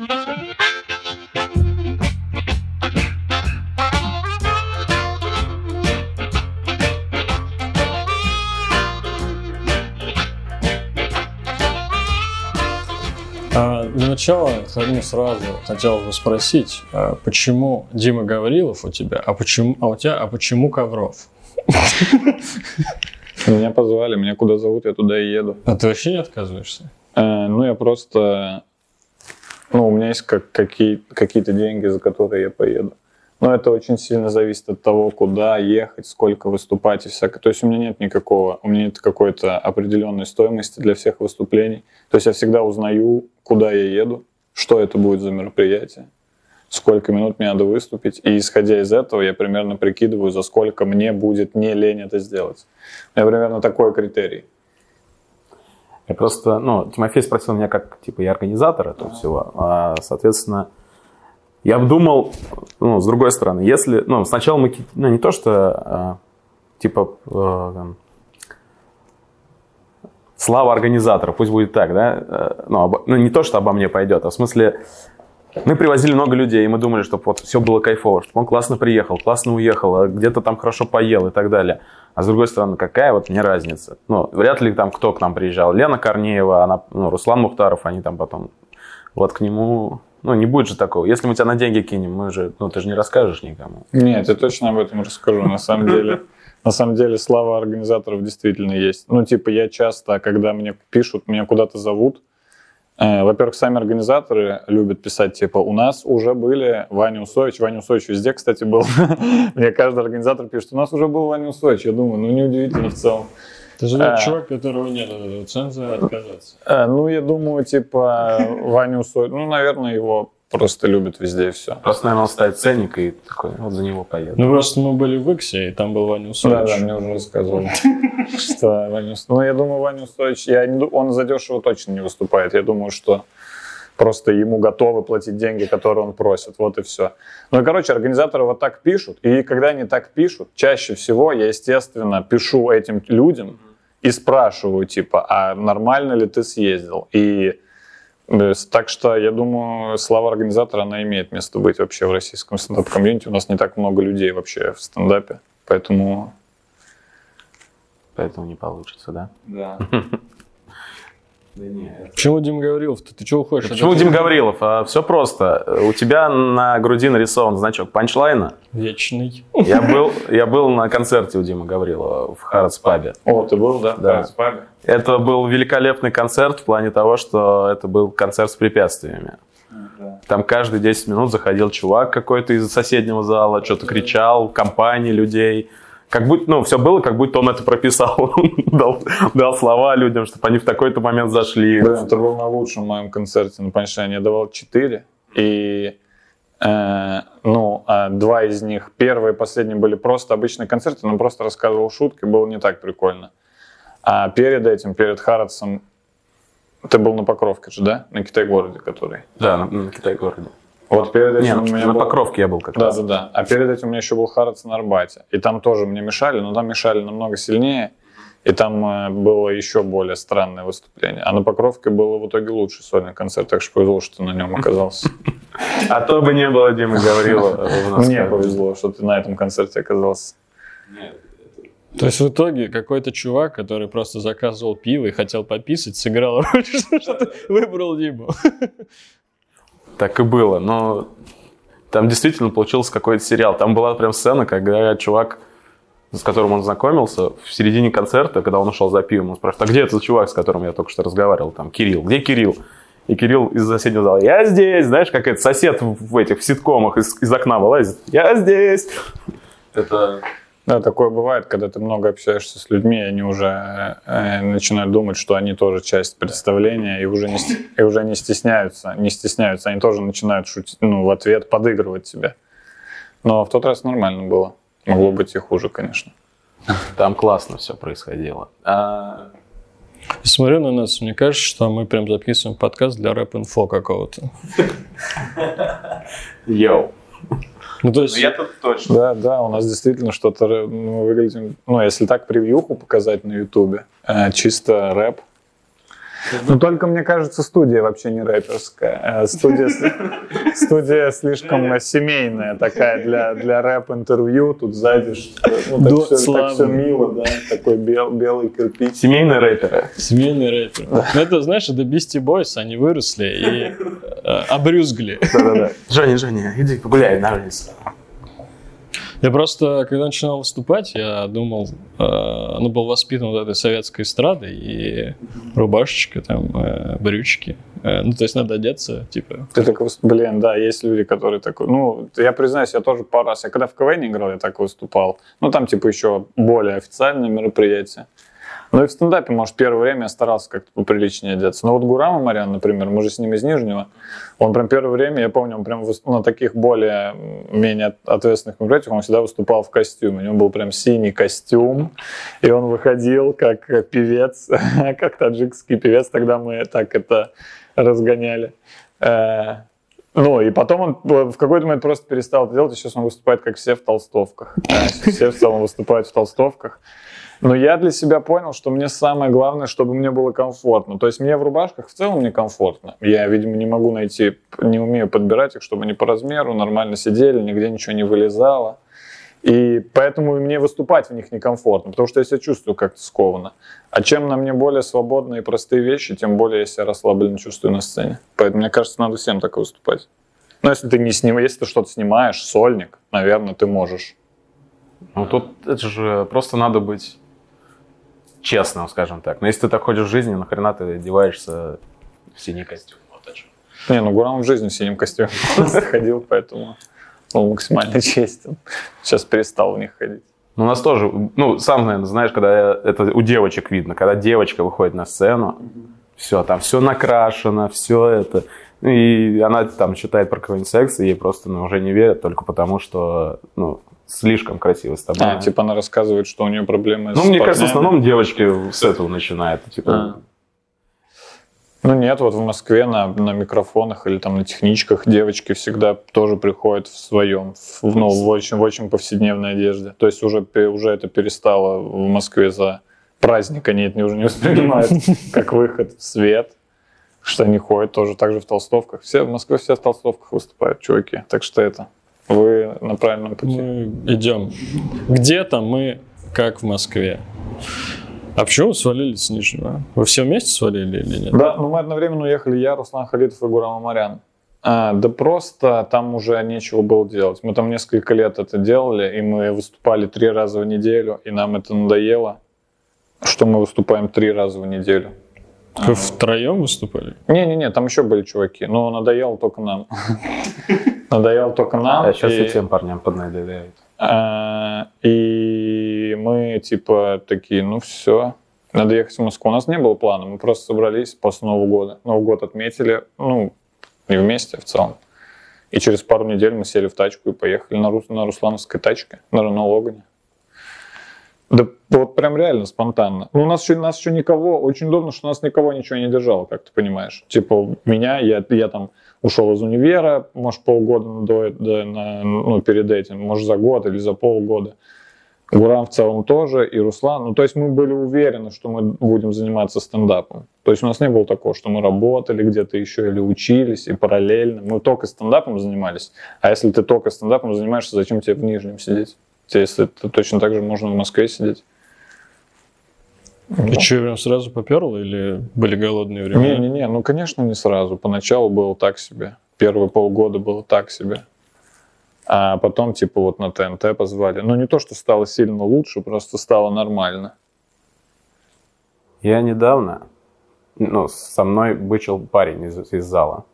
А, для начала ну, сразу хотел бы спросить, а почему Дима Гаврилов у тебя, а почему, а у тебя, а почему Ковров? Меня позвали, меня куда зовут, я туда и еду. А ты вообще не отказываешься? Э, ну, я просто... Ну, у меня есть как, какие, какие-то деньги, за которые я поеду. Но это очень сильно зависит от того, куда ехать, сколько выступать и всякое. То есть у меня нет никакого, у меня нет какой-то определенной стоимости для всех выступлений. То есть я всегда узнаю, куда я еду, что это будет за мероприятие, сколько минут мне надо выступить. И исходя из этого я примерно прикидываю, за сколько мне будет не лень это сделать. У меня примерно такой критерий. Я просто, ну, Тимофей спросил меня, как, типа, я организатор этого всего, а, соответственно, я думал, ну, с другой стороны, если, ну, сначала мы, ну, не то, что, а, типа, а, слава организатора, пусть будет так, да, э, ну, об, ну, не то, что обо мне пойдет, а в смысле, мы привозили много людей, и мы думали, чтобы вот все было кайфово, чтобы он классно приехал, классно уехал, а где-то там хорошо поел и так далее. А с другой стороны, какая вот мне разница? Ну, вряд ли там кто к нам приезжал. Лена Корнеева, она, ну, Руслан Мухтаров, они там потом... Вот к нему... Ну, не будет же такого. Если мы тебя на деньги кинем, мы же... Ну, ты же не расскажешь никому. Нет, я точно об этом расскажу, на самом деле. На самом деле, слава организаторов действительно есть. Ну, типа, я часто, когда мне пишут, меня куда-то зовут, во-первых, сами организаторы любят писать, типа, у нас уже были Ваня Усович. Ваня Усович везде, кстати, был. Мне каждый организатор пишет, у нас уже был Ваня Усович. Я думаю, ну, неудивительно в целом. Ты же а, чувак, которого нет этого ценза отказаться. А, ну, я думаю, типа, Ваня Усович, ну, наверное, его просто любят везде и все. Просто, наверное, он ставит ценник и такой, вот за него поеду. Ну, просто мы были в Иксе, и там был Ваня Усович. Да, да, мне уже рассказывали, что Ваня Ну, я думаю, Ваня Усович, он задешево точно не выступает. Я думаю, что просто ему готовы платить деньги, которые он просит. Вот и все. Ну и, короче, организаторы вот так пишут. И когда они так пишут, чаще всего я, естественно, пишу этим людям и спрашиваю, типа, а нормально ли ты съездил? И так что, я думаю, слово организатора, она имеет место быть вообще в российском стендап-комьюнити. У нас не так много людей вообще в стендапе, поэтому... Поэтому не получится, да? Да. Да нет. Почему Дим Гаврилов? Ты, ты чего уходишь? Почему Дим Гаврилов? А, все просто. У тебя на груди нарисован значок панчлайна. Вечный. Я был, я был на концерте у Димы Гаврилова в Харатс Пабе. О, ты был, да? Да. В Пабе. Это был великолепный концерт в плане того, что это был концерт с препятствиями. Там каждые 10 минут заходил чувак какой-то из соседнего зала, что-то кричал, компании людей. Как будто, ну, все было, как будто он это прописал. дал, дал слова людям, чтобы они в такой-то момент зашли. Блин, это был на лучшем моем концерте на Паншане. Я давал 4, и э, ну, а два из них, первый и последний были просто обычные концерты, но просто рассказывал шутки, было не так прикольно. А перед этим, перед Харатсом, ты был на Покровке же, да? На Китай-городе, который? Да, на, на Китай-городе. Вот перед этим Нет, у меня на был... Покровке я был как да, раз. Да, да, да. А перед этим у меня еще был Харатс на Арбате. И там тоже мне мешали, но там мешали намного сильнее. И там э, было еще более странное выступление. А на Покровке было в итоге лучший сольный концерт, так что повезло, что ты на нем оказался. А то бы не было Димы Гаврилова. Мне повезло, что ты на этом концерте оказался. То есть в итоге какой-то чувак, который просто заказывал пиво и хотел пописать, сыграл роль, что ты выбрал Диму. Так и было, но там действительно получился какой-то сериал. Там была прям сцена, когда чувак, с которым он знакомился, в середине концерта, когда он ушел за пивом, он спрашивает, а где этот чувак, с которым я только что разговаривал, там, Кирилл, где Кирилл? И Кирилл из соседнего зала, я здесь, знаешь, как это сосед в этих в ситкомах из, из окна вылазит, я здесь. Это да, такое бывает, когда ты много общаешься с людьми, они уже э, начинают думать, что они тоже часть представления и уже не, и уже не стесняются, не стесняются, они тоже начинают шутить, ну, в ответ подыгрывать тебе. Но в тот раз нормально было. Могло быть и хуже, конечно. Там классно все происходило. А... Смотрю на нас, мне кажется, что мы прям записываем подкаст для рэп-инфо какого-то. Йоу. Ну, то есть... Ну, я тут точно. Да, да, у нас действительно что-то, ну, выглядим, ну, если так превьюху показать на ютубе, э, чисто рэп. Ну, только, мне кажется, студия вообще не рэперская. Э, Студия, студия слишком семейная такая для, для рэп-интервью. Тут сзади что- ну, так, все, славно. мило, да. Такой бел- белый кирпич. Семейные рэперы. Семейный рэпер. Ну, это, знаешь, это Beastie Boys, они выросли и э, обрюзгли. Да-да-да. Женя, Женя, иди погуляй на улице. Я просто, когда начинал выступать, я думал, э, ну, был воспитан вот этой советской эстрадой, и рубашечка, там, э, брючки. Э, ну, то есть надо одеться, типа, Ты так, блин, да, есть люди, которые такой, ну, я признаюсь, я тоже пару раз, я когда в КВН играл, я так выступал, ну, там, типа, еще более официальное мероприятие. Ну, и в стендапе, может, первое время я старался как-то поприличнее одеться. Но вот Гурам Марян, например, мы же с ним из Нижнего, он прям первое время, я помню, он прям на таких более, м, менее ответственных мероприятиях, он всегда выступал в костюме. У него был прям синий костюм, и он выходил как певец, как таджикский певец, тогда мы так это разгоняли. Э, Ну, и потом он э, в какой-то момент просто перестал это делать, и сейчас он выступает, как все в толстовках. Э, Все в целом выступают в толстовках. Но я для себя понял, что мне самое главное, чтобы мне было комфортно. То есть мне в рубашках в целом некомфортно. Я, видимо, не могу найти, не умею подбирать их, чтобы они по размеру нормально сидели, нигде ничего не вылезало. И поэтому мне выступать в них некомфортно, потому что я себя чувствую как-то скованно. А чем на мне более свободные и простые вещи, тем более я себя расслабленно чувствую на сцене. Поэтому, мне кажется, надо всем так выступать. Но если ты не снимаешь, если ты что-то снимаешь, сольник, наверное, ты можешь. Ну, тут это же просто надо быть честным, скажем так. Но если ты так ходишь в жизни, нахрена ты одеваешься в синий костюм? Вот это же. Не, ну Гурам в жизни в синем костюме ходил, поэтому он максимально честен. Сейчас перестал в них ходить. Ну, у нас тоже, ну, сам, наверное, знаешь, когда это у девочек видно, когда девочка выходит на сцену, все, там все накрашено, все это. И она там читает про какой-нибудь секс, и ей просто ну, уже не верят только потому, что, ну, слишком красиво с тобой. А, типа она рассказывает, что у нее проблемы ну, с мне кажется, в парнями. основном девочки с этого начинают. Типа, А. Ну нет, вот в Москве на, на микрофонах или там на техничках девочки всегда тоже приходят в своем, в, ну, в очень, в очень повседневной одежде. То есть уже, уже это перестало в Москве за праздник, они это уже не воспринимают как выход в свет, что они ходят тоже так же в толстовках. Все, в Москве все в толстовках выступают, чуваки. Так что это, вы на правильном пути. мы идем. Где-то мы, как в Москве. А почему вы свалили с Нижнего? Вы все вместе свалили или нет? Да, ну мы одновременно уехали я, Руслан Халитов и Гурам Амарян. А, да просто там уже нечего было делать. Мы там несколько лет это делали, и мы выступали три раза в неделю, и нам это надоело, что мы выступаем три раза в неделю. Вы втроем выступали? Не-не-не, там еще были чуваки, но надоело только нам. Надоело только нам. а сейчас и- и тем парням поднадоедает. А, И мы типа такие, ну все, надо ехать в Москву. У нас не было плана, мы просто собрались после Нового года. Новый год отметили, ну, не вместе а в целом. И через пару недель мы сели в тачку и поехали на, Рус- на Руслановской тачке, на Рено Логане. Да вот прям реально спонтанно. Ну, у нас еще, нас еще никого, очень удобно, что нас никого ничего не держало, как ты понимаешь. Типа меня, я, я там ушел из универа, может, полгода до, до- на- ну, перед этим, может, за год или за полгода. Гурам в целом тоже, и Руслан. Ну, то есть мы были уверены, что мы будем заниматься стендапом. То есть у нас не было такого, что мы работали где-то еще или учились, и параллельно. Мы только стендапом занимались. А если ты только стендапом занимаешься, зачем тебе в Нижнем сидеть? Если это точно так же можно в Москве сидеть. И что, прям сразу поперло или были голодные времена? Не-не-не, ну, конечно, не сразу. Поначалу было так себе. Первые полгода было так себе. А потом, типа, вот на ТНТ позвали. Ну, не то, что стало сильно лучше, просто стало нормально. Я недавно, ну, со мной бычил парень из, из зала,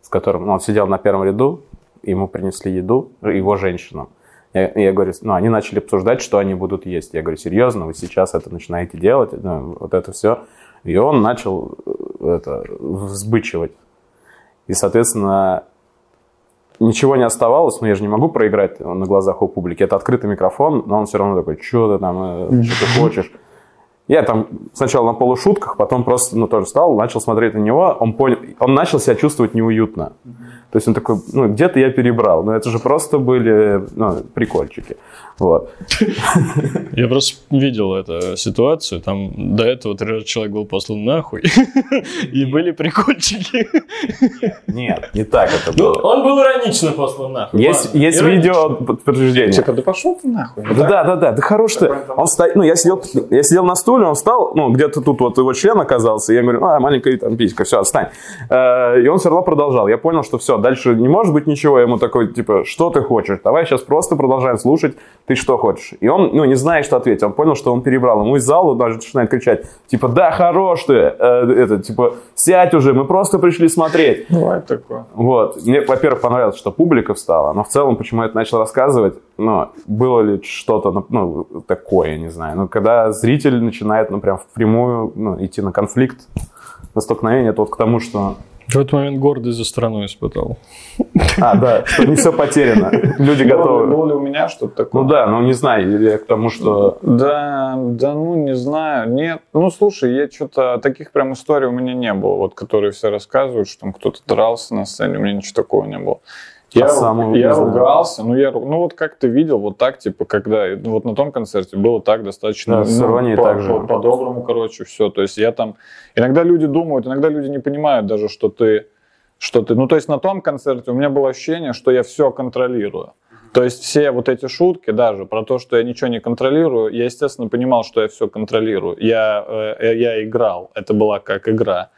с которым, ну, он сидел на первом ряду, ему принесли еду, его женщинам. Я, я говорю, ну, они начали обсуждать, что они будут есть. Я говорю, серьезно, вы сейчас это начинаете делать, ну, вот это все. И он начал э, это, взбычивать. И, соответственно, ничего не оставалось, но я же не могу проиграть на глазах у публики. Это открытый микрофон, но он все равно такой, что ты там, э, что ты хочешь. Я там сначала на полушутках, потом просто, ну, тоже встал, начал смотреть на него, он понял, он начал себя чувствовать неуютно. То есть он такой, ну, где-то я перебрал. Но это же просто были ну, прикольчики. Вот. Я просто видел эту ситуацию. Там до этого три раза человек был послан нахуй. И были прикольчики. Нет, не так это Ну, было. он был иронично послан нахуй. Есть, видео подтверждения. Типа, да пошел ты нахуй. Да, да, да, да, хорош ты. Он стоит, ну, я сидел, я сидел на стуле, он встал, ну, где-то тут вот его член оказался, и я говорю, а, маленькая там писька, все, отстань. Э, И он все равно продолжал. Я понял, что все, дальше не может быть ничего. Я ему такой, типа, что ты хочешь? Давай сейчас просто продолжаем слушать, ты что хочешь? И он, ну, не зная, что ответить, он понял, что он перебрал. Ему из зала даже начинает кричать, типа, да, хорош ты, Э, это, типа, сядь уже, мы просто пришли смотреть. Бывает такое. Вот. Мне, во-первых, понравилось, что публика встала, но в целом, почему я это начал рассказывать, ну, было ли что-то, ну, такое, я не знаю. Ну, когда зритель начинает, ну, прям впрямую, ну, идти на конфликт, на столкновение, это вот к тому, что... В этот момент гордость за страну испытал. А, да, что не все потеряно. Люди готовы. было ли у меня что-то такое? Ну да, ну не знаю, или я к тому, что... Да, да, ну не знаю, нет. Ну слушай, я что-то таких прям историй у меня не было, вот которые все рассказывают, что там кто-то дрался на сцене, у меня ничего такого не было. Я, А сам я ругался, ну я, ну вот как ты видел, вот так типа, когда, ну, вот на том концерте было так достаточно, Да, ну, по- так же. по- по-доброму, короче, все. То есть я там, иногда люди думают, иногда люди не понимают даже, что ты, что ты, ну то есть на том концерте у меня было ощущение, что я все контролирую. То есть все вот эти шутки даже про то, что я ничего не контролирую, я, естественно, понимал, что я все контролирую. Я, э, я играл, это была как игра.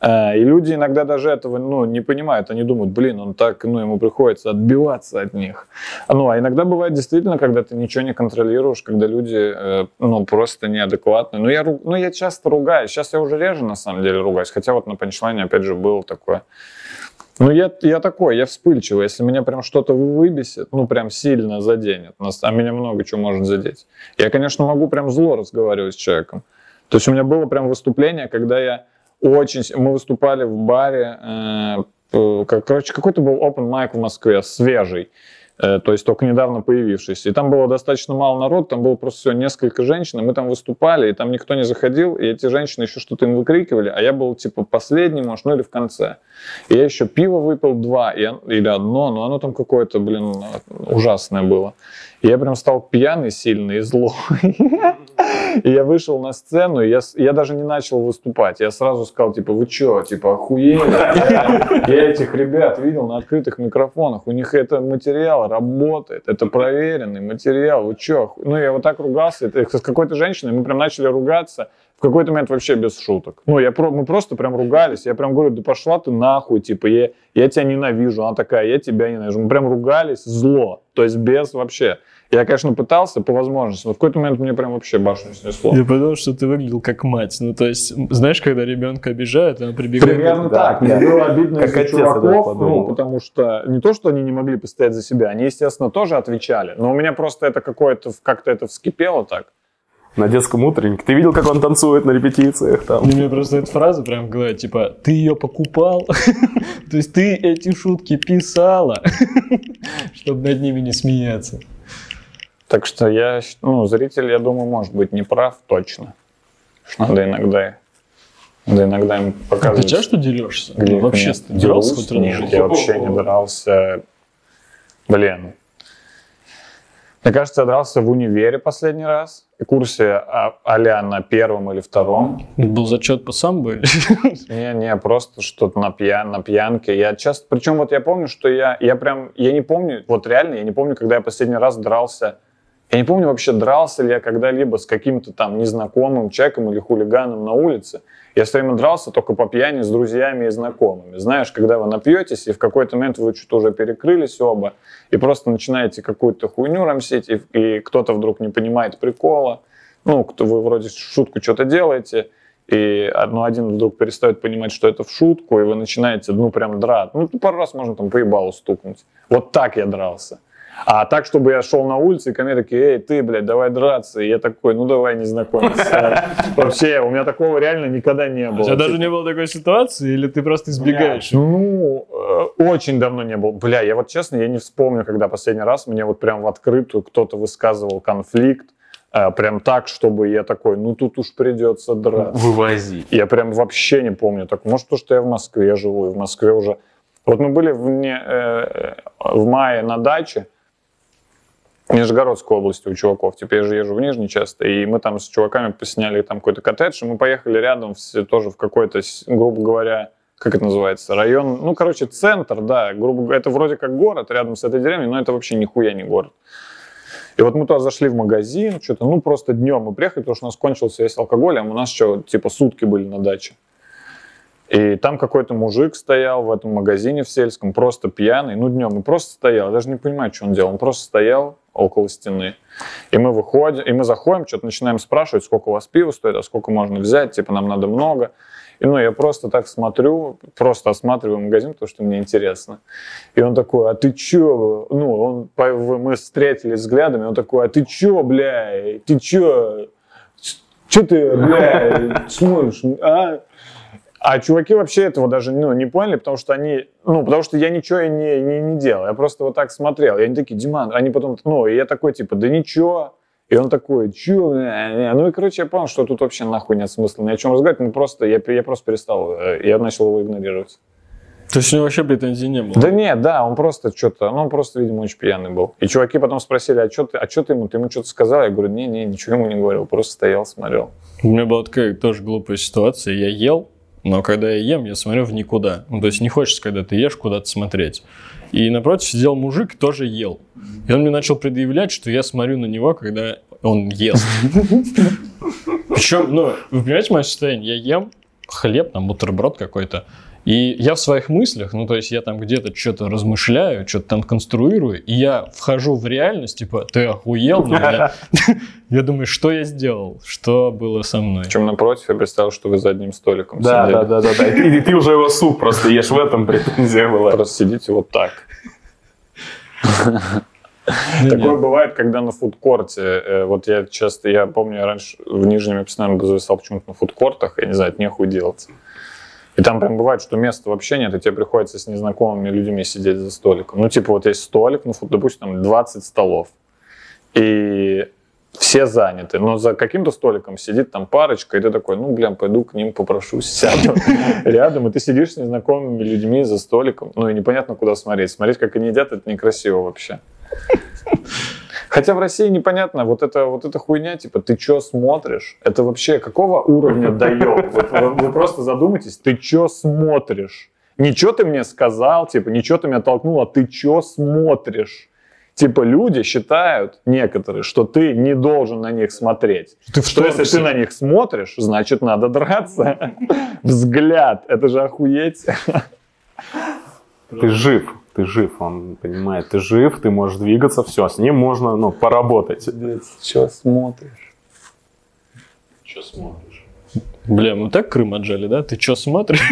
Э, И люди иногда даже этого ну, не понимают. Они думают, блин, он так, ну, ему приходится отбиваться от них. Ну, а иногда бывает действительно, когда ты ничего не контролируешь, когда люди, э, ну, просто неадекватны. Ну я, ну, я часто ругаюсь. Сейчас я уже реже, на самом деле, ругаюсь. Хотя вот на панчлайне, опять же, было такое. Ну, я, я такой, я вспыльчивый. Если меня прям что-то выбесит, ну, прям сильно заденет, а меня много чего может задеть. Я, конечно, могу прям зло разговаривать с человеком. То есть у меня было прям выступление, когда я очень... Мы выступали в баре, э, короче, какой-то был open mic в Москве, свежий, э, то есть только недавно появившийся. И там было достаточно мало народу, там было просто всего несколько женщин, и мы там выступали, и там никто не заходил, и эти женщины еще что-то им выкрикивали, а я был типа последний, может, ну или в конце. И я еще пиво выпил два и, или одно, но оно там какое-то, блин, ужасное было. Я прям стал пьяный сильно и злой. И я вышел на сцену, и я, я даже не начал выступать. Я сразу сказал, типа, вы чё, типа, охуели? Я, этих ребят видел на открытых микрофонах. У них это материал работает, это проверенный материал. Вы чё? оху-» Ну, я вот так ругался. Это с какой-то женщиной мы прям начали ругаться. В какой-то момент вообще без шуток. Ну, я про, мы просто прям ругались. Я прям говорю, да пошла ты нахуй, типа, я, я тебя ненавижу. Она такая, я тебя ненавижу. Мы прям ругались зло. То есть без вообще. Я, конечно, пытался по возможности, но в какой-то момент мне прям вообще башню снесло. Я подумал, что ты выглядел как мать. Ну, то есть, знаешь, когда ребенка обижают, она прибегает... Примерно Да, так. Мне да. было обидно Как даже чуваков, ну, потому что не то, что они не могли постоять за себя, они, естественно, тоже отвечали, но у меня просто это какое-то, как-то это вскипело так. На детском утреннике. Ты видел, как он танцует на репетициях там? И мне просто эта фраза прям в голове, типа, ты ее покупал, то есть ты эти шутки писала, чтобы над ними не смеяться. Так что я, ну, зритель, я думаю, может быть не прав точно. Что Надо иногда, надо иногда им Ты показывать. часто дерешься? где Ну, вообще, ты дрался хоть раз Нет, я вообще не дрался. Блин. Мне кажется, я дрался в универе последний раз. В курсе а- а-ля на первом или втором. Был зачет по самбо? Не-не, просто что-то на, пьян, на пьянке. Я часто, причем вот я помню, что я, я прям, я не помню, вот реально, я не помню, когда я последний раз дрался. Я не помню вообще, дрался ли я когда-либо с каким-то там незнакомым человеком или хулиганом на улице. Я все время дрался только по пьяни с друзьями и знакомыми. Знаешь, когда вы напьетесь, и в какой-то момент вы что-то уже перекрылись оба, и просто начинаете какую-то хуйню рамсить, и, и кто-то вдруг не понимает прикола. Ну, кто вы вроде шутку что-то делаете, и ну, один вдруг перестает понимать, что это в шутку, и вы начинаете, ну, прям драть. Ну, пару раз можно там по ебалу стукнуть. Вот так я дрался. А так, чтобы я шел на улице, и ко мне такие, эй, ты, блядь, давай драться. И я такой, ну давай не знакомиться. Вообще, у меня такого реально никогда не У было. тебя даже не было такой ситуации, или ты просто избегаешь? Ну, э, очень давно не было. Бля, я вот честно, я не вспомню, когда последний раз мне вот прям в открытую кто-то высказывал конфликт, э, прям так, чтобы я такой, ну тут уж придется драться. Вывози. Я прям вообще не помню. Так, может, то, что я в Москве живу, и в Москве уже Вот мы были в, не, э, в мае на даче, Нижегородской области у чуваков. Теперь я же езжу в Нижний часто. И мы там с чуваками посняли там какой-то коттедж, и мы поехали рядом в, тоже в какой-то, грубо говоря, как это называется, район, ну, короче, центр, да, грубо говоря, это вроде как город рядом с этой деревней, но это вообще нихуя не город. И вот мы туда зашли в магазин, что-то, ну, просто днем мы приехали, потому что у нас кончился весь алкоголь, а у нас что, типа, сутки были на даче. И там какой-то мужик стоял в этом магазине в сельском, просто пьяный, ну, днем, и просто стоял, я даже не понимаю, что он делал, он просто стоял около стены. И мы выходим, и мы заходим, что-то начинаем спрашивать, сколько у вас пива стоит, а сколько можно взять, типа, нам надо много. И ну, я просто так смотрю, просто осматриваю магазин, потому что мне интересно. И он такой, а ты чё? Ну, он, мы встретились взглядами, он такой, а ты чё, бля, ты чё? Чё ты, бля, смотришь, а? А чуваки вообще этого даже ну, не поняли, потому что они, ну, потому что я ничего не, не, не делал, я просто вот так смотрел. И они такие, Диман, они потом, ну, и я такой, типа, да ничего, и он такой, чё? Ну и, короче, я понял, что тут вообще нахуй нет смысла ни о чем разговаривать. Ну просто, я, я просто перестал, э, я начал его игнорировать. То есть у него вообще претензий не было? Да нет, да, он просто что-то, ну он просто, видимо, очень пьяный был. И чуваки потом спросили, а что ты, а что ты ему, ты ему что-то сказал? Я говорю, не-не, ничего ему не говорил, просто стоял, смотрел. У меня была такая тоже глупая ситуация, я ел, но когда я ем, я смотрю в никуда. Ну, то есть не хочется, когда ты ешь, куда-то смотреть. И напротив сидел мужик, тоже ел. И он мне начал предъявлять, что я смотрю на него, когда он ест. Причем, ну, вы понимаете мое состояние? Я ем хлеб, там, бутерброд какой-то, и я в своих мыслях, ну, то есть я там где-то что-то размышляю, что-то там конструирую, и я вхожу в реальность, типа, ты охуел Я думаю, что я сделал, что было со мной. Причем напротив, я представил, что вы за одним столиком да, сидели. Да, да, да, да. И ты уже его суп просто ешь, в этом претензия была. Просто сидите вот так. Такое бывает, когда на фудкорте, э, вот я часто, я помню, я раньше в Нижнем я постоянно зависал почему-то на фудкортах, я не знаю, это нехуй делать. И там прям бывает, что места вообще нет, и тебе приходится с незнакомыми людьми сидеть за столиком. Ну, типа, вот есть столик, ну, допустим, там 20 столов. И все заняты, но за каким-то столиком сидит там парочка, и ты такой, ну, блин, пойду к ним попрошу, сяду рядом, и ты сидишь с незнакомыми людьми за столиком, ну, и непонятно, куда смотреть. Смотреть, как они едят, это некрасиво вообще. Хотя в России непонятно, вот эта, вот эта хуйня, типа, ты что смотришь? Это вообще какого уровня? Вот вы, просто задумайтесь, ты что смотришь? Ничего ты мне сказал, типа, ничего ты меня толкнул, а ты что смотришь? Типа люди считают, некоторые, что ты не должен на них смотреть. Ты что если ты на них смотришь, значит надо драться. Взгляд, это же охуеть. Ты жив ты жив, он понимает, ты жив, ты можешь двигаться, все, с ним можно, ну, поработать. Что смотришь? Что смотришь? Бля, мы так Крым отжали, да? Ты что смотришь?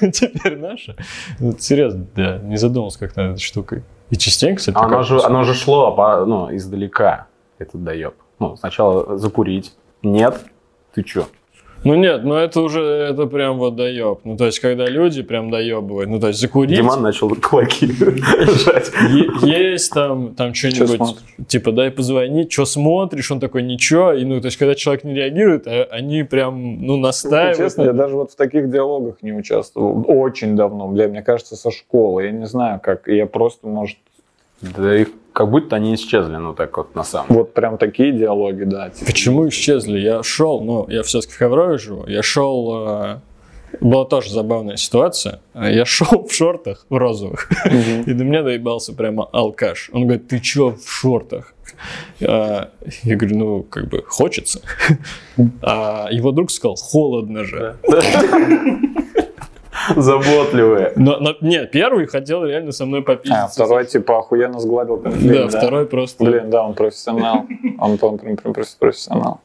Теперь наша. Серьезно, да, не задумался как над этой штукой. И частенько, кстати, оно же, оно же шло по, ну, издалека, этот доеб. Ну, сначала закурить. Нет, ты чё? Ну нет, ну это уже, это прям вот доеб. Ну то есть, когда люди прям доебывают, ну то есть закурить... Диман начал кулаки жать. Есть там, там что-нибудь, типа дай позвонить, что смотришь, он такой, ничего. И ну то есть, когда человек не реагирует, а они прям, ну настаивают. Честно, я даже вот в таких диалогах не участвовал. Очень давно, бля, мне кажется, со школы. Я не знаю, как, я просто, может... Да их как будто они исчезли, ну так вот на самом Вот прям такие диалоги, да. Типа. Почему исчезли? Я шел, ну, я все-таки в Хаврове живу, я шел, э, была тоже забавная ситуация, я шел в шортах в розовых, и до меня доебался прямо алкаш. Он говорит, ты чё в шортах? А, я говорю, ну, как бы, хочется. А его друг сказал, холодно же. Заботливые. Но, но, нет, первый хотел реально со мной попиздиться. А, второй типа охуенно сгладил конфликт, да, да, второй просто... Блин, да, он профессионал. Он, он прям, прям профессионал.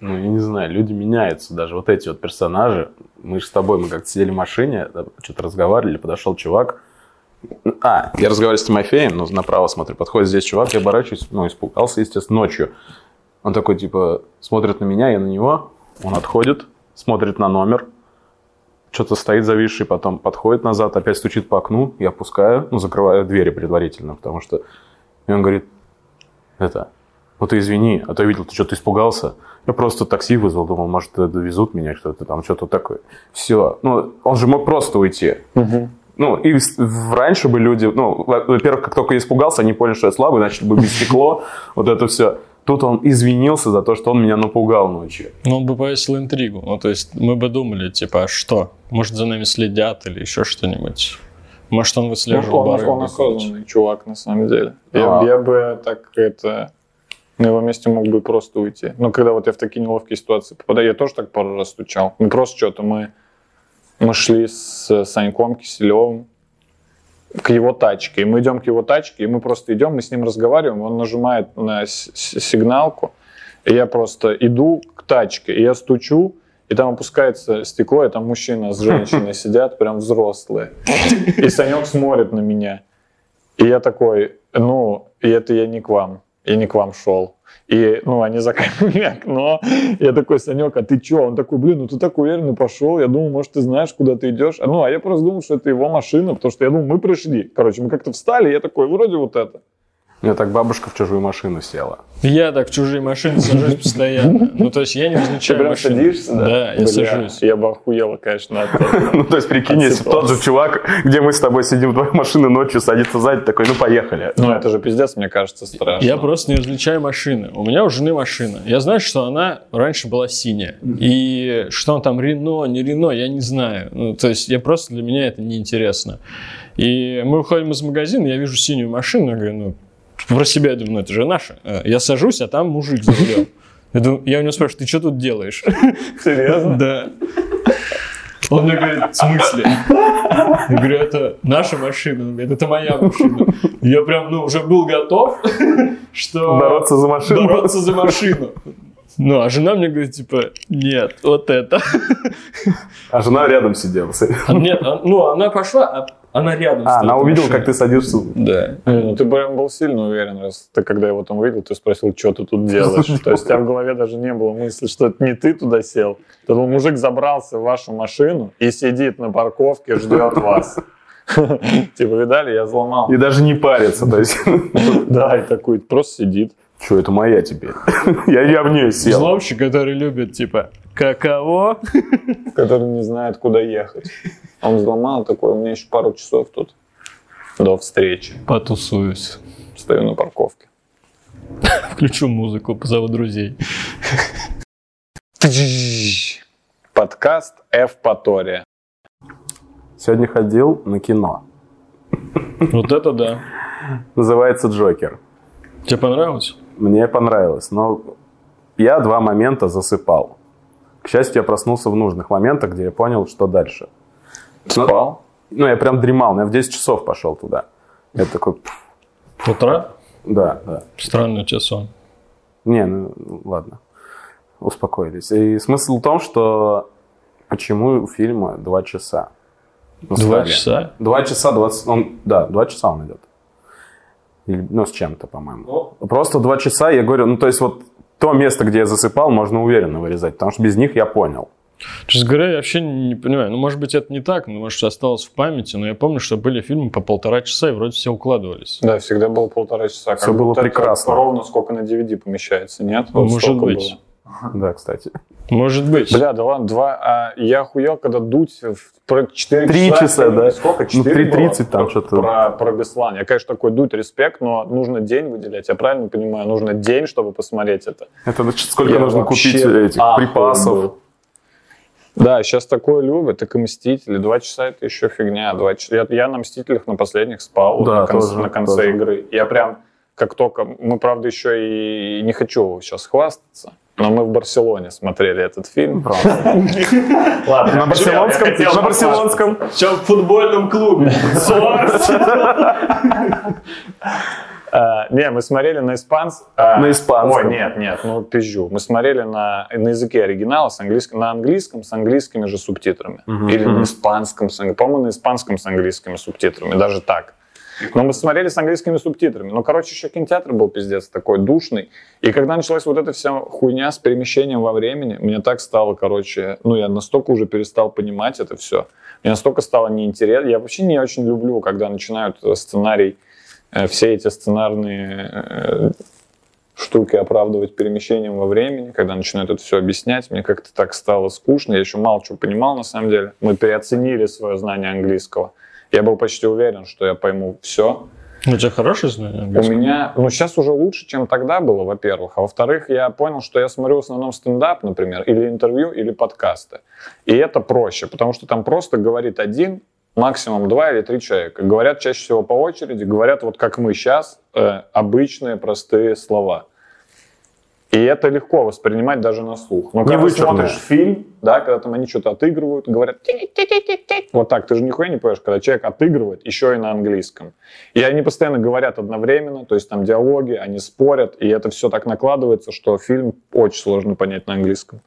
Ну, я не знаю, люди меняются. Даже вот эти вот персонажи. Мы же с тобой, мы как-то сидели в машине, что-то разговаривали, подошел чувак. А, я разговариваю с Тимофеем, но направо смотрю, подходит здесь чувак, я оборачиваюсь, ну, испугался, естественно, ночью. Он такой, типа, смотрит на меня, я на него, он отходит, смотрит на номер, что-то стоит зависший, потом подходит назад, опять стучит по окну, я опускаю, ну, закрываю двери предварительно, потому что... И он говорит, это, ну ты извини, а то я видел, ты что-то испугался. Я просто такси вызвал, думал, может, довезут меня, что-то там, что-то такое. Все. Ну, он же мог просто уйти. Угу. ну, и раньше бы люди, ну, во- во-первых, как только я испугался, они поняли, что я слабый, начали бы бить стекло, вот это все. Тут он извинился за то, что он меня напугал ночью. Ну, он бы повесил интригу. Ну, то есть мы бы думали, типа, а что? Может, за нами следят или еще что-нибудь? Может, он Ну, выслеживал он, барыг он какой-то? осознанный чувак, на самом деле. Я, А. я бы так это на его месте мог бы просто уйти. Но когда вот я в такие неловкие ситуации попадаю, я тоже так пару раз стучал. Ну просто что-то мы, мы шли с Саньком Киселевым к его тачке. И мы идем к его тачке, и мы просто идем, мы с ним разговариваем, он нажимает на сигналку, и я просто иду к тачке, и я стучу, и там опускается стекло, и там мужчина с женщиной сидят, прям взрослые. И Санек смотрит на меня. И я такой, ну, и это я не к вам, я не к вам шел. И, ну, они закрыли окно. Я такой, Санек, а ты чё? Он такой, блин, ну ты так уверенно пошел. Я думал, может, ты знаешь, куда ты идешь. А, Ну, а я просто думал, что это его машина, потому что я думал, мы пришли. Короче, мы как-то встали, я такой, вроде вот это. У меня так бабушка в чужую машину села. Я так в чужие машины сажусь постоянно. Ну, то есть я не Ты назначаю прям машину. садишься, да? Да, я Бля, сажусь. Я бы охуела, конечно, от этого. Ну, то есть, прикинь, если тот же чувак, где мы с тобой сидим в твоей машине ночью, садится сзади, такой, ну, поехали. Ну, это же пиздец, мне кажется, страшно. Я просто не различаю машины. У меня у жены машина. Я знаю, что она раньше была синяя. И что он там, Рено, не Рено, я не знаю. Ну, то есть я просто для меня это неинтересно. И мы уходим из магазина, я вижу синюю машину, я говорю, ну, про себя я думаю, ну, это же наша. Э, Я сажусь, а там мужик за рулем. Я, думаю, я у него спрашиваю, ты что тут делаешь? Серьезно? Да. Он мне говорит, в смысле? Я говорю, это наша машина. Он говорит, это моя машина. Я прям, ну, уже был готов, что... Бороться за машину. Бороться за машину. Ну, а жена мне говорит, типа, нет, вот это. А жена рядом сидела. А Нет, а- ну, она пошла, а она рядом А, она увидела, как ты садишься. Да. Ну, ты прям был сильно уверен, раз ты, когда его там увидел, ты спросил, что ты тут делаешь. То есть у тебя в голове даже не было мысли, что это не ты туда сел. Ты думал, мужик забрался в вашу машину и сидит на парковке, ждет вас. Типа, видали, я взломал. И даже не парится. То есть, Да, и такой просто сидит. что, это моя теперь? Я, я в нее сел. Взломщик, который любит, типа, каково? Который не знает, куда ехать. Он взломал такой, у меня еще пару часов тут до встречи. Потусуюсь. Стою на парковке. Включу музыку, позову друзей. Подкаст Эвпатория. Сегодня ходил на кино. Вот это да. Называется «Джокер». Тебе понравилось? Мне понравилось, но я два момента засыпал. К счастью, я проснулся в нужных моментах, где я понял, что дальше. Спал? Ну, я прям дремал, я в 10 часов пошел туда. Я такой, утра? да, да. Странный тебя сон. Не, ну ладно. Успокоились. И смысл в том, что почему у фильма два часа? Ну, Два стали. часа? Два часа, 20... Он, да, два часа он идет. Или, ну, с чем-то, по-моему. Просто два часа, я говорю, ну, то есть вот то место, где я засыпал, можно уверенно вырезать, потому что без них я понял. Честно говоря, я вообще не понимаю. Ну, может быть, это не так, но, может, осталось в памяти, но я помню, что были фильмы по полтора часа, и вроде все укладывались. Да, всегда было полтора часа. Всё было прекрасно. Ровно сколько на DVD помещается, нет? Вот Может быть. было. Да, кстати. Может быть. Бля, да ладно, два. А я охуел, когда дуть в про 4 Три часа, да. Сколько? Ну, 4 3:30 там про, что-то. Про, про Беслан. Я, конечно, такой дуть, респект, но нужно день выделять. Я правильно понимаю? Нужно день, чтобы посмотреть это. Это значит, сколько Я нужно вообще купить этих ахуй припасов. был. Да, сейчас такое любят, так и Мстители. Два часа это еще фигня. Два часа. Я, я на Мстителях на последних спал Да, на, конце, тоже, на конце тоже. игры. Я прям, как только... Мы, правда, еще и не хочу сейчас хвастаться, но мы в Барселоне смотрели этот фильм. Ладно, На барселонском? На барселонском? Чем в футбольном клубе. А, не, мы смотрели на испанс... а, На испанском. Ой, нет, нет, ну пизжу. Мы смотрели на, на языке оригинала, с английским, на английском с английскими же субтитрами. Или на испанском, по-моему, на испанском с английскими субтитрами, даже так. Но мы смотрели с английскими субтитрами. Ну, короче, еще кинотеатр был пиздец такой душный. И когда началась вот эта вся хуйня с перемещением во времени, мне так стало, короче, ну, я настолько уже перестал понимать это все. Мне настолько стало неинтересно. Я вообще не очень люблю, когда начинают э, сценарий, э, все эти сценарные э, штуки оправдывать перемещением во времени, когда начинают это все объяснять. Мне как-то так стало скучно. Я еще мало чего понимал, на самом деле. Мы переоценили свое знание английского. Я был почти уверен, что я пойму все. У тебя хорошее знание У меня, ну сейчас уже лучше, чем тогда было, во-первых. А во-вторых, я понял, что я смотрю в основном стендап, например, или интервью, или подкасты. И это проще, потому что там просто говорит один, максимум два или три человека. Говорят чаще всего по очереди, говорят вот как мы сейчас, э, обычные простые слова. И это легко воспринимать даже на слух. Но Не когда вычурно. смотришь фильм, да, когда там они что-то отыгрывают, говорят вот так, ты же нихуя не поешь, когда человек отыгрывает еще и на английском. И они постоянно говорят одновременно, то есть там диалоги, они спорят, и это все так накладывается, что фильм очень сложно понять на английском.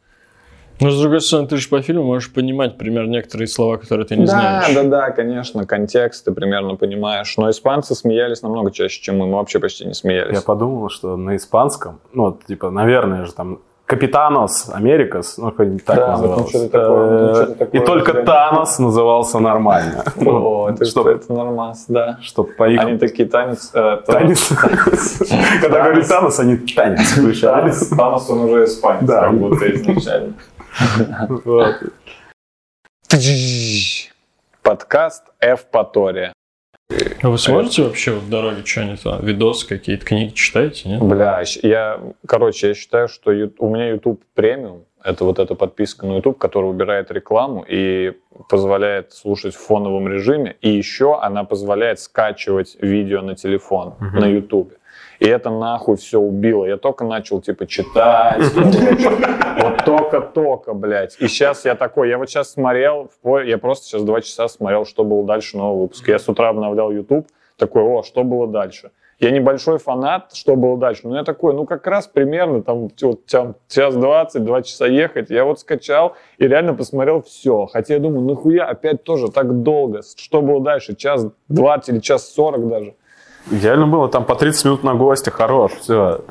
Но, с другой стороны, ты же по фильму можешь понимать, примерно, некоторые слова, которые ты не да, знаешь. да, да, конечно, контекст ты примерно понимаешь. Но испанцы смеялись намного чаще, чем мы. Мы вообще почти не смеялись. Я подумал, что на испанском, ну, вот, типа, наверное же там Капитанос Америкас, ну, так Да, называлось. что-то такое, вот Э, что-то такое, И только да. Танос назывался нормально. О, это, это нормас, да. Чтоб по их... Они такие танец... э, Танец. Когда говорит Танос, они танец Танос, он уже испанец, Да. как будто изначально. Подкаст Эвпатория. А вы смотрите вообще в дороге что-нибудь, там, видосы какие-то, книги читаете, нет? Бля, я, короче, я считаю, что у меня YouTube премиум, это вот эта подписка на YouTube, которая убирает рекламу и позволяет слушать в фоновом режиме, и еще она позволяет скачивать видео на телефон, Мгм. на YouTube. И это нахуй все убило. Я только начал, типа, читать. Вот только-только, блядь. И сейчас я такой, я вот сейчас смотрел, я просто сейчас два часа смотрел, что было дальше новый выпуск. Я с утра обновлял YouTube, такой, о, что было дальше? Я небольшой фанат, что было дальше, но я такой, ну как раз примерно там, вот, там час двадцать, два часа ехать, я вот скачал и реально посмотрел все. Хотя я думаю, нахуя опять тоже так долго? Что было дальше? Час двадцать или час сорок даже? Идеально было, там по 30 минут на гости, хорош, все.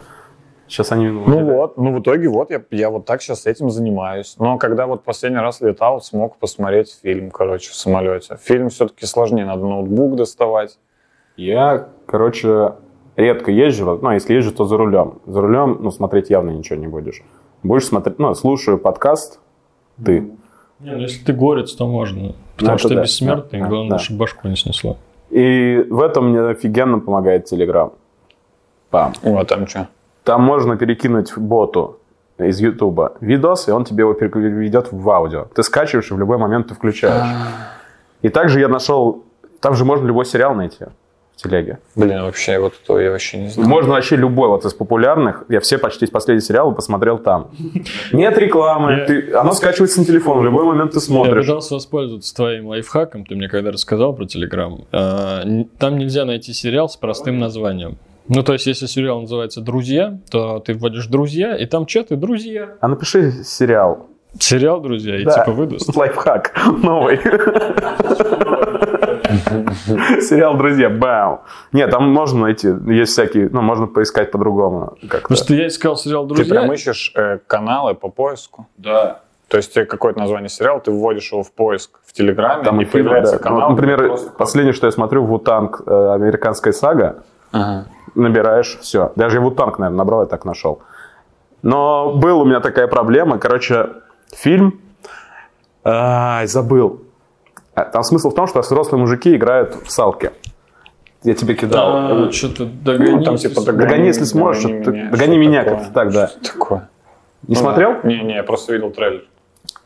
Сейчас они... Ну вот, ну в итоге вот я, я вот так сейчас этим занимаюсь. Но когда вот последний раз летал, смог посмотреть фильм, короче, в самолете. Фильм все-таки сложнее, надо ноутбук доставать. Я, короче, редко езжу, ну, а если езжу, то за рулем. За рулем, ну, смотреть явно ничего не будешь. Будешь смотреть, ну, слушаю подкаст, ты. Не, ну, если ты горец, то можно. Потому это что ты да, бессмертный, да, главное, да. чтобы башку не снесло. И в этом мне офигенно помогает Телеграм. Пам. О, а там что? Там можно перекинуть боту из Ютуба видос, и он тебе его переведет в аудио. Ты скачиваешь, и в любой момент ты включаешь. И также я нашел... Там же можно любой сериал найти в телеге. Блин, вообще вот это я вообще не знаю. Можно вообще любой вот из популярных. Я все почти последние сериалы посмотрел там. Нет рекламы. Я- ты- оно скачивается на телефон. В любой момент ты Я смотришь. пытался воспользоваться твоим лайфхаком, ты мне когда рассказал про Телеграм. Там нельзя найти сериал с простым названием. Ну, то есть, если сериал называется «Друзья», то ты вводишь «Друзья», и там чаты «Друзья». А напиши сериал. Сериал «Друзья», и Да. типа выдаст. Лайфхак новый. Сериал «Друзья». Бау. Нет, там можно найти. Есть всякие... Ну, можно поискать по-другому. как-то. Потому что я искал сериал Ты «Друзья». прям ищешь э, каналы по поиску? Да. То есть тебе какое-то название сериала, ты вводишь его в поиск в Телеграме, Там и и фильмы, появляется да. канал. Ну, например, просто- последнее, что я смотрю, Вутанг, э, американская сага. Ага. набираешь, все. Даже я Вутанг, наверное, набрал, я так нашел. Но была у меня такая проблема. Короче, фильм... Ай, забыл. А, Там смысл в том, что взрослые мужики играют в салки. Я тебе кидал. Да, что-то догони. Ну, там типа Догони, если сможешь. догони меня, Догони меня такое? как-то так, да. Что такое? Не Ну смотрел? да. Не-не, я просто видел трейлер.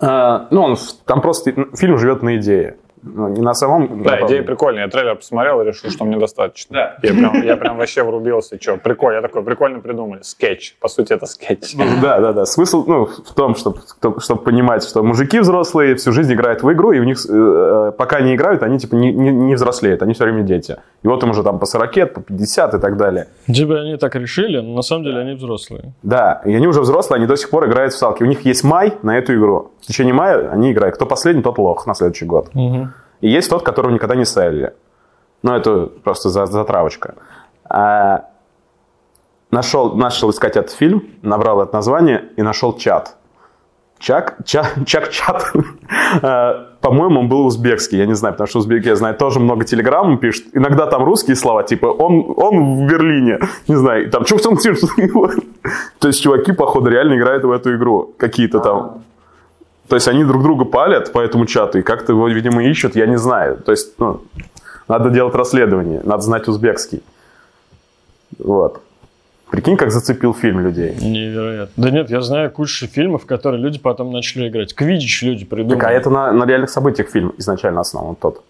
А, ну, он, там просто фильм живет на идее. Ну, не на самом... Да, идея прикольная. Я трейлер посмотрел и решил, что мне достаточно. Я прям, я прям вообще врубился. Что, прикольно. Я такой, прикольно придумали. Скетч. По сути, это скетч. Да, да, да. Смысл ну, в том, чтобы, чтобы понимать, что мужики взрослые всю жизнь играют в игру, и у них, э, пока они играют, они типа не, не, не взрослеют, они все время дети. И вот им уже там по 40, по 50 и так далее. Типа они так решили, но на самом деле они взрослые. Да, и они уже взрослые, они до сих пор играют в салки. У них есть май на эту игру. В течение мая они играют. Кто последний, тот лох на следующий год. Мгм. И есть тот, которого никогда не селили. Ну, это просто за, затравочка. А, нашел, начал искать этот фильм, набрал это название и нашел чат. Чак, чак, чак-чат. А, По-моему, он был узбекский, я не знаю, потому что узбеки, я знаю, тоже много телеграмм пишут. Иногда там русские слова, типа, он, он в Берлине, не знаю, там, что он То есть чуваки, походу, реально играют в эту игру. Какие-то там то есть они друг друга палят по этому чату, и как-то его, видимо, ищут, я не знаю. То есть, ну, Надо делать расследование, надо знать узбекский. Вот. Прикинь, как зацепил фильм людей. Невероятно. Да нет, я знаю кучу фильмов, в которые люди потом начали играть. Квидич люди придумали. Так, а это на, на реальных событиях фильм изначально основан тот.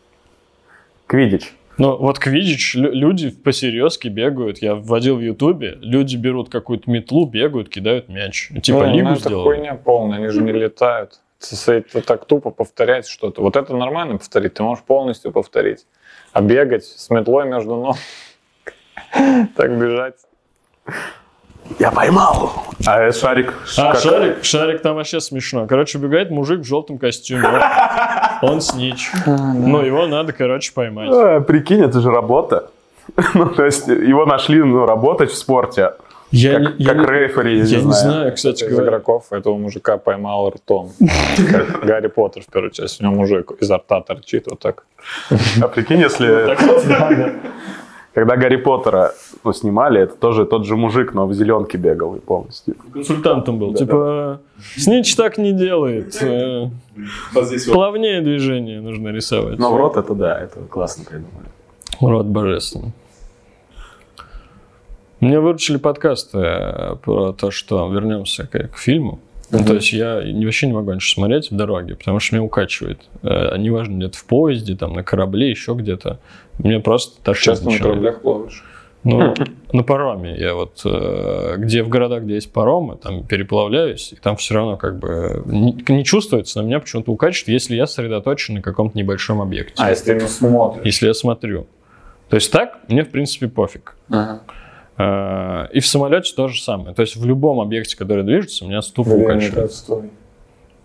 Квидич. Ну, вот квидич, лю- люди посерьезки бегают. Я вводил в Ютубе, люди берут какую-то метлу, бегают, кидают мяч. Типа Ну, лигу ну, это сделали. хуйня полная, они же не летают. Это так тупо повторять что-то. Вот это нормально повторить, ты можешь полностью повторить. А бегать с метлой между ног, так бежать. Я поймал. А э, шарик. А, как- шарик, шарик там вообще смешно. Короче, убегает мужик в желтом костюме. Он снич. Ну, его надо, короче, поймать. А, прикинь, это же работа. ну, то есть его нашли ну, работать в спорте. Я, Как, не- я как рефери, я, я не знаю, кстати Из говоря. игроков этого мужика поймал ртом. Как Гарри Поттер в первой части. У него мужик изо рта торчит вот так. А прикинь, если... Когда Гарри Поттера ну, снимали, это тоже тот же мужик, но в зеленке бегал и полностью. Консультантом был. Типа, снич так не делает. э, Плавнее движение нужно рисовать. Но в рот это да, это классно придумали. Рот божественный. Мне выручили подкасты э, про то, что вернемся к, к фильму. Ну, то есть я не- вообще не могу ничего смотреть в дороге, потому что меня укачивает. Э, Неважно, где-то в поезде, там, на корабле, еще где-то. Мне просто тошнит Часто на кораблях плаваешь. Ну, на пароме. Я вот, э, где в городах, где есть паромы, там переплавляюсь, и там все равно как бы не, не чувствуется, но меня почему-то укачивает, если я сосредоточен на каком-то небольшом объекте. А, если ты именно смотришь. Если я смотрю. То есть так мне, в принципе, пофиг. Ага. И в самолете то же самое. То есть в любом объекте, который движется, меня ступа Время укачивает. отстой.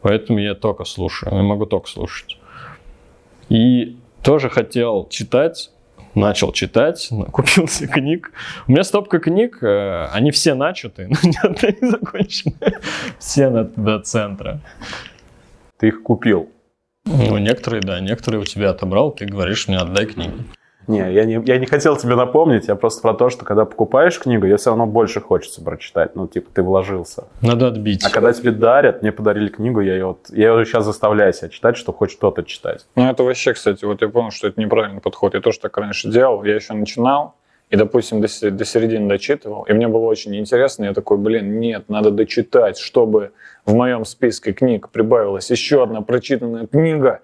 Поэтому я только слушаю. Я могу только слушать. И тоже хотел читать. Начал читать, купил себе книг. У меня стопка книг, э, они все начаты, но ни одна не закончена. Все на- до центра. Ты их купил. Ну, некоторые, да, некоторые у тебя отобрал, ты говоришь мне, отдай книги. Не, я не, я не хотел тебе напомнить, я просто про то, что когда покупаешь книгу, ее все равно больше хочется прочитать. Ну, типа, ты вложился. Надо отбить. А когда тебе дарят, мне подарили книгу, я ее, вот, я ее сейчас заставляю себя читать, чтобы хоть что-то читать. Ну, это вообще, кстати, вот я понял, что это неправильный подход. Я тоже так раньше делал. Я еще начинал, и, допустим, до, до середины дочитывал, и мне было очень интересно. Я такой, блин, нет, надо дочитать, чтобы в моем списке книг прибавилась еще одна прочитанная книга.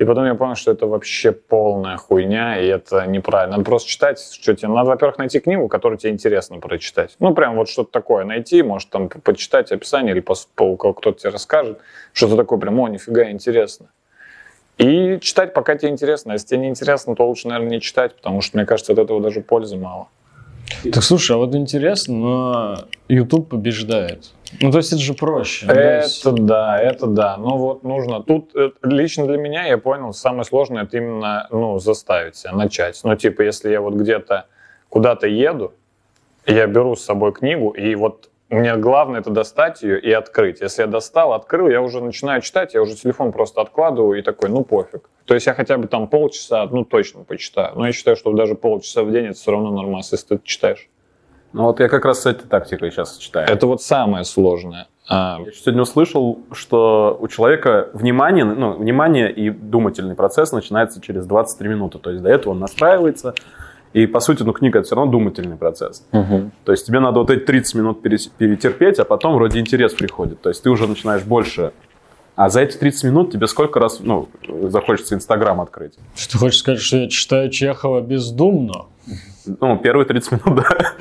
И потом я понял, что это вообще полная хуйня, и это неправильно. Надо просто читать, что тебе надо, во-первых, найти книгу, которую тебе интересно прочитать. Ну, прям вот что-то такое найти, может, там, по- почитать описание, или пос- по- кто-то тебе расскажет, что-то такое прям, о, нифига, интересно. И читать, пока тебе интересно. А если тебе не интересно, то лучше, наверное, не читать, потому что, мне кажется, от этого даже пользы мало. Так слушай, а вот интересно, но YouTube побеждает. Ну, то есть это же проще. Это да, это да. Ну вот нужно. Тут э, лично для меня, я понял, самое сложное это именно ну, заставить себя начать. Ну, типа, если я вот где-то куда-то еду, я беру с собой книгу, и вот мне главное это достать ее и открыть. Если я достал, открыл, я уже начинаю читать, я уже телефон просто откладываю и такой, ну пофиг. То есть я хотя бы там полчаса, ну точно почитаю. Но я считаю, что даже полчаса в день это все равно нормально, если ты читаешь. Ну вот я как раз с этой тактикой сейчас читаю. Это вот самое сложное. А, Я сегодня услышал, что у человека внимание, ну, внимание и думательный процесс начинается через 23 минуты. То есть до этого он настраивается, и по сути, ну, книга это все равно думательный процесс. То есть тебе надо вот эти 30 минут перетерпеть, а потом вроде интерес приходит. То есть ты уже начинаешь больше. А за эти 30 минут тебе сколько раз, ну, захочется Инстаграм открыть? Что ты хочешь сказать, что я читаю Чехова бездумно? Ну, первые 30 минут, да.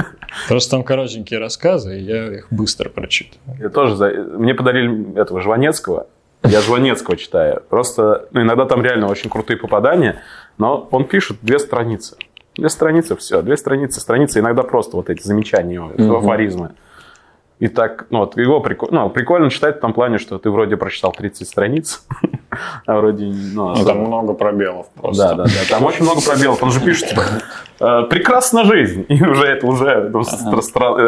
Просто там коротенькие рассказы, и я их быстро прочитываю. Я тоже за... Мне подарили этого Жванецкого. Я Жванецкого читаю. Просто ну, иногда там реально очень крутые попадания, но он пишет две страницы. Две страницы, все, две страницы. Страницы иногда просто вот эти замечания, Мгм. афоризмы. И так, ну, вот его прикольно, ну, прикольно читать в том плане, что ты вроде прочитал 30 страниц, а вроде, ну, ну, там много пробелов просто. да, да, да. Там очень много пробелов. Он же пишет, типа, «Э, прекрасна жизнь. И уже это уже ну,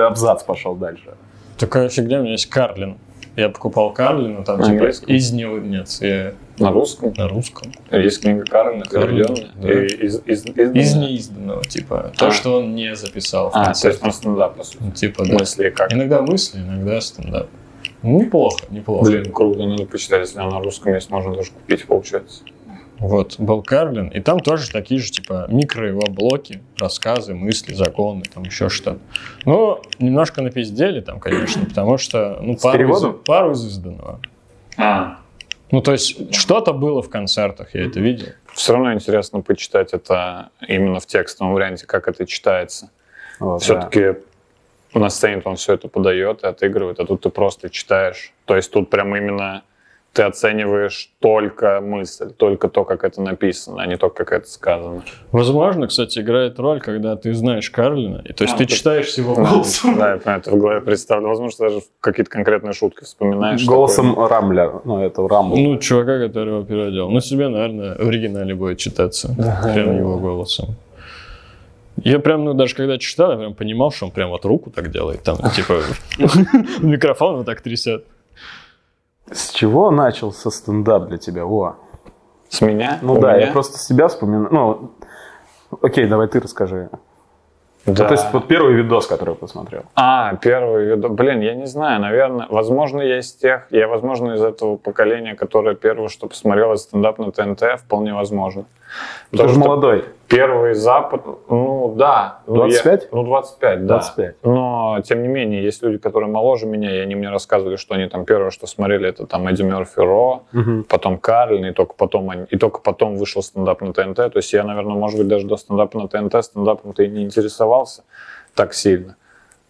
абзац пошел дальше. Такая фигня, у меня есть Карлин. Я покупал Карлина, там типа из него нет, я На русском. на русском. Есть книга Карлина, переведенная. да. Из, из, из- Из неизданного, типа. То, А. что он не записал А, то конце. есть на стендап, по сути. Ну, Типа, да. Мысли как. Иногда мысли, иногда стендап. Ну, Неплохо, неплохо. Блин, круто, надо почитать. Если она на русском есть, можно даже купить, получается. Вот, был Карлин, и там тоже такие же, типа, микро его блоки, рассказы, мысли, законы, там еще что-то. Ну, немножко напиздели там, конечно, потому что, ну, пару, из, пару из изданного. А, Ну, то есть, что-то было в концертах, я это видел. все равно интересно почитать это именно в текстовом варианте, как это читается. Вот, да. Все-таки на сцене он все это подает и отыгрывает, а тут ты просто читаешь. То есть тут прям именно ты оцениваешь только мысль, только то, как это написано, а не то, как это сказано. Возможно, кстати, играет роль, когда ты знаешь Карлина, и то есть А, ты ты- читаешь его Да, голос. Да, я понимаю, ты в голове представляю. Возможно, даже какие-то конкретные шутки вспоминаешь. Голосом Рамля, ну, это Рамбл. Ну, чувака, который его переводил. Ну, себе, наверное, в оригинале будет читаться. прям его голосом. Я прям, ну, даже когда читал, я прям понимал, что он прям вот руку так делает. Там, типа, микрофон вот так трясет. С чего начался стендап для тебя? Такой. С меня? Ну У да, меня? я просто себя вспоминаю. Ну, окей, давай ты расскажи. Да. Ну, то есть вот первый видос, который я посмотрел. А, первый видос. Блин, я не знаю, наверное, возможно, я из тех, я, возможно, из этого поколения, которое первое, что посмотрело стендап на ТНТ, вполне возможно. Ты Потому же что молодой. Первый Запад, ну да. Ну, я- 25? ну, 25, да. 25. Но, тем не менее, есть люди, которые моложе меня, и они мне рассказывали, что они там первое, что смотрели, это там Эдди Мерфи Ро, Мгм. потом Карлин, и только потом, они- и только потом вышел стендап на ТНТ. То есть я, наверное, может быть, даже до стендапа на ТНТ стендапом-то и не интересовался так сильно.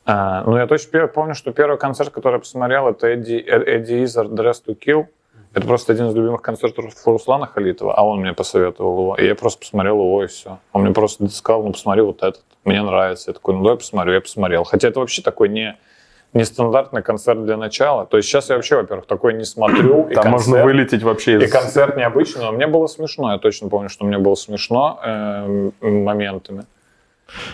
А, но я точно помню, что первый концерт, который я посмотрел, это Эдди, Э- Эдди Изар «Dress to Kill». Это просто один из любимых концертов Руслана Халитова, а он мне посоветовал его. И я просто посмотрел его, и все. Он мне просто сказал, ну, посмотри вот этот, мне нравится. Я такой, ну, давай посмотрю, я посмотрел. Хотя это вообще такой не, нестандартный концерт для начала. То есть сейчас я вообще, во-первых, такой не смотрю. и Там можно концерт- вылететь вообще и из... концерт необычный, но мне было смешно. Я точно помню, что мне было смешно эм, моментами.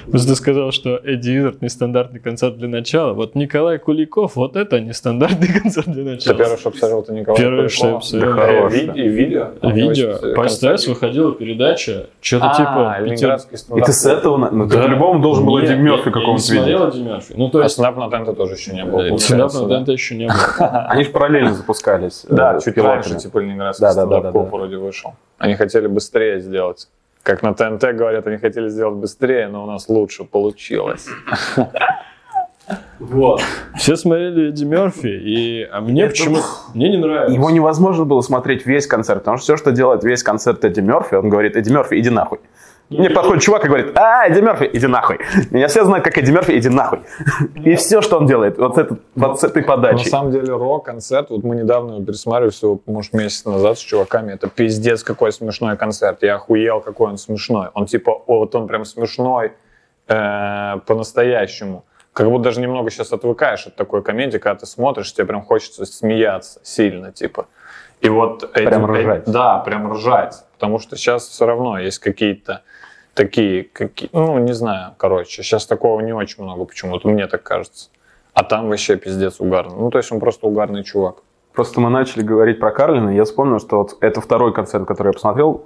Просто ты сказал, что Эдди Изард нестандартный концерт для начала. Вот Николай Куликов, вот это нестандартный концерт для Это начала. первое, что посмотрел, это Николай Первое, что я посмотрел. Да, и, да. ви- и видео. Видео. По. СТС выходила передача, что-то А, типа... Питер- ленинградский И ты с этого... на- Ну, ты по-любому должен был Эдди я- Мерфи я не какого-нибудь видеть. смотрел Эдди Мерфи. Ну, то А есть... стендап на ТНТ тоже еще не было. э, да? на ТНТ еще не было. Они же параллельно запускались. Да, э, чуть раньше, типа, ленинградский Да, да, да, стендап-клуб да, да. вроде вышел. Они хотели быстрее сделать. Как на ТНТ говорят, они хотели сделать быстрее, но у нас лучше получилось. Вот. Все смотрели Эдди Мерфи, и... а мне Это- почему Мне не нравится. Его невозможно было смотреть весь концерт, потому что все, что делает весь концерт Эдди Мерфи, он говорит, Эдди Мерфи, иди нахуй. Мне подходит чувак и говорит, а, Эдди Мерфи, иди нахуй. Меня все знают, как Эдди Мерфи, иди нахуй. И все, что он делает, вот, этот, вот с этой На подачей. самом деле, рок-концерт, вот мы недавно его пересматривали, всего, может, месяц назад с чуваками, это пиздец какой смешной концерт. Я охуел, какой он смешной. Он типа, о, вот он прям смешной э, по-настоящему. Как будто даже немного сейчас отвыкаешь от такой комедии, когда ты смотришь, тебе прям хочется смеяться сильно, типа. И вот Прям э- ржать. да, прям ржать. Потому что сейчас все равно есть какие-то такие, какие, ну, не знаю, короче, сейчас такого не очень много почему-то, мне так кажется. А там вообще пиздец угарно. Ну, то есть он просто угарный чувак. Просто мы начали говорить про Карлина, и я вспомнил, что вот это второй концерт, который я посмотрел,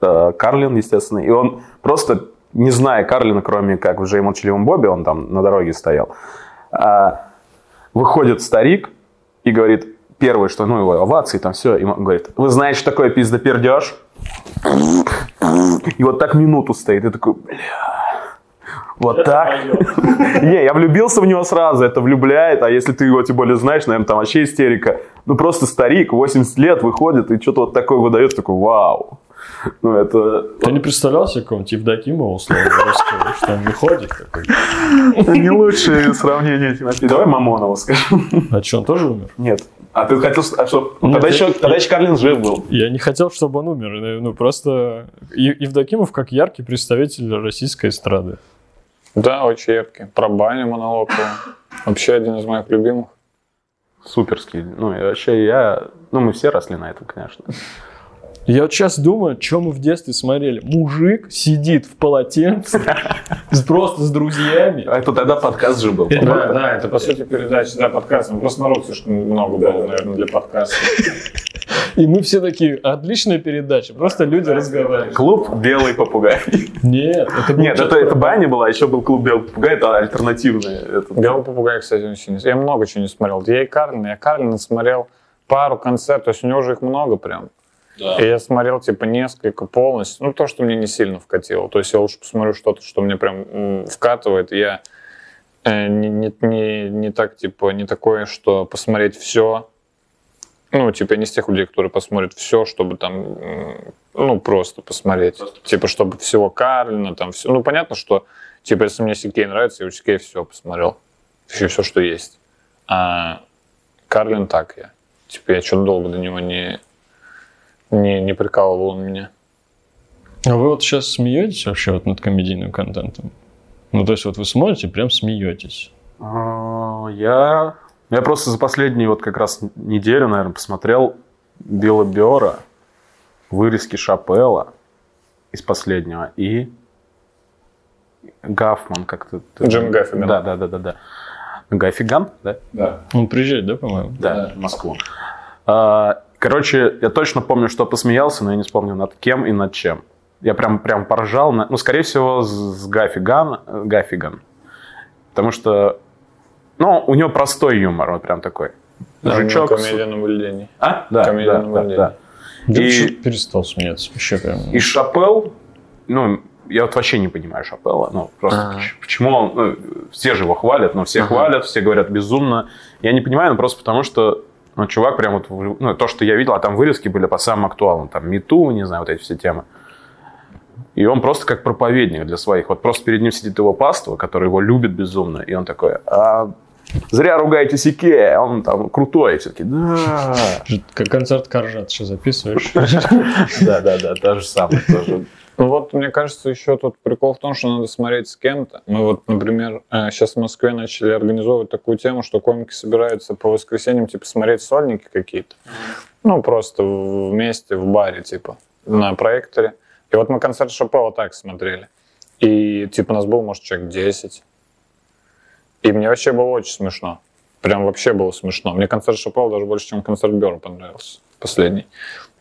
э, Карлин, естественно, и он просто, не зная Карлина, кроме как в Джей Молчаливом Бобе, он там на дороге стоял, а, выходит старик и говорит, первое, что, ну, его овации, там все, и он говорит, вы знаете, что такое пиздопердеж? И вот так минуту стоит, и такой, бля, вот так. Не, я влюбился в него сразу, это влюбляет, а если ты его тем более знаешь, наверное, там вообще истерика. Ну, просто старик, 80 лет, выходит и что-то вот такое выдает, такой, вау. Ну, это... Ты не представлял себе какого-нибудь Евдокимова, условно, русского, что он не ходит такой? Это не лучшее сравнение, Тимофей. Давай Мамонова скажем. А что, он тоже умер? Нет. А ты хотел, а что? Нет, Тогда, я- еще, тогда еще Карлин жив был. Я не хотел, чтобы он умер. Ну, просто Евдокимов как яркий представитель российской эстрады. Да, очень яркий. Про баню монолог. Вообще один из моих любимых. Суперский. Ну, и вообще я... Ну, мы все росли на этом, конечно. Я вот сейчас думаю, что мы в детстве смотрели. Мужик сидит в полотенце, с- просто с друзьями. А это тогда подкаст же был. Да, Да, это по сути передача, да, подкаст. Ну, Просто народ слишком много было, наверное, для подкаста. И мы все такие, отличная передача, просто люди разговаривают. Клуб «Белый попугай». Нет, это был Нет, это, это баня была, еще был клуб «Белый попугай», это альтернативный. Белый попугай, кстати, очень... Я много чего не смотрел. Я и Карлина, я Карлина смотрел пару концертов, то есть у него уже их много прям. Да. И я смотрел, типа, несколько полностью. Ну, то, что мне не сильно вкатило. То есть я лучше посмотрю что-то, что мне прям вкатывает. Я э, не, не, не, не так, типа, не такое, что посмотреть все. Ну, типа, я не из тех людей, которые посмотрят все, чтобы там, ну, просто посмотреть. Типа, чтобы всего Карлина, там, все. Ну, понятно, что, типа, если мне Сикей нравится, я у Сикея все посмотрел. Еще все, что есть. А Карлин так я. Типа, я что-то долго до него не, не, не прикалывал он меня. А вы вот сейчас смеетесь вообще вот над комедийным контентом? Ну, то есть вот вы смотрите, прям смеетесь. А, Я, я просто за последние вот как раз неделю, наверное, посмотрел Билла Биора, вырезки Шапелла из последнего и Гафман как-то. Джим Гаффиган. Да, да, да, да, да. Гаффиган, да? Да. Он приезжает, да, по-моему? Да, в Москву. А, Короче, я точно помню, что посмеялся, но я не вспомню над кем и над чем. Я прям, прям поржал. на- Ну, скорее всего, с, Гаффиган, э, Гаффиган. Потому что, ну, у него простой юмор, вот прям такой. Жучок. с- Комедия наблюдений. А? Да, комедия да, на да, да. Я И- перестал смеяться. Вообще прям. И Шапел, ну, я вот вообще не понимаю Шапелла. Ну, просто поч- почему он... ну, все же его хвалят, но все Ага. хвалят, все говорят безумно. Я не понимаю, ну, просто потому что ну, чувак прям вот... Ну, то, что я видел, а там вырезки были по самым актуальным. Там Мету, не знаю, вот эти все темы. И он просто как проповедник для своих. Вот просто перед ним сидит его паства, который его любит безумно. И он такой, а, зря ругаете Сике, он там крутой. Все-таки, да. Как концерт Каржат сейчас записываешь. Да, да, да, то же самое. Ну вот, мне кажется, еще тут прикол в том, что надо смотреть с кем-то. Мы вот, например, сейчас в Москве начали организовывать такую тему, что комики собираются по воскресеньям, типа, смотреть сольники какие-то. Ну, просто вместе в баре, типа, на проекторе. И вот мы концерт Шапела так смотрели. И, типа, нас было, может, человек 10. И мне вообще было очень смешно. Прям вообще было смешно. Мне концерт Шапела даже больше, чем концерт Бера понравился. Последний.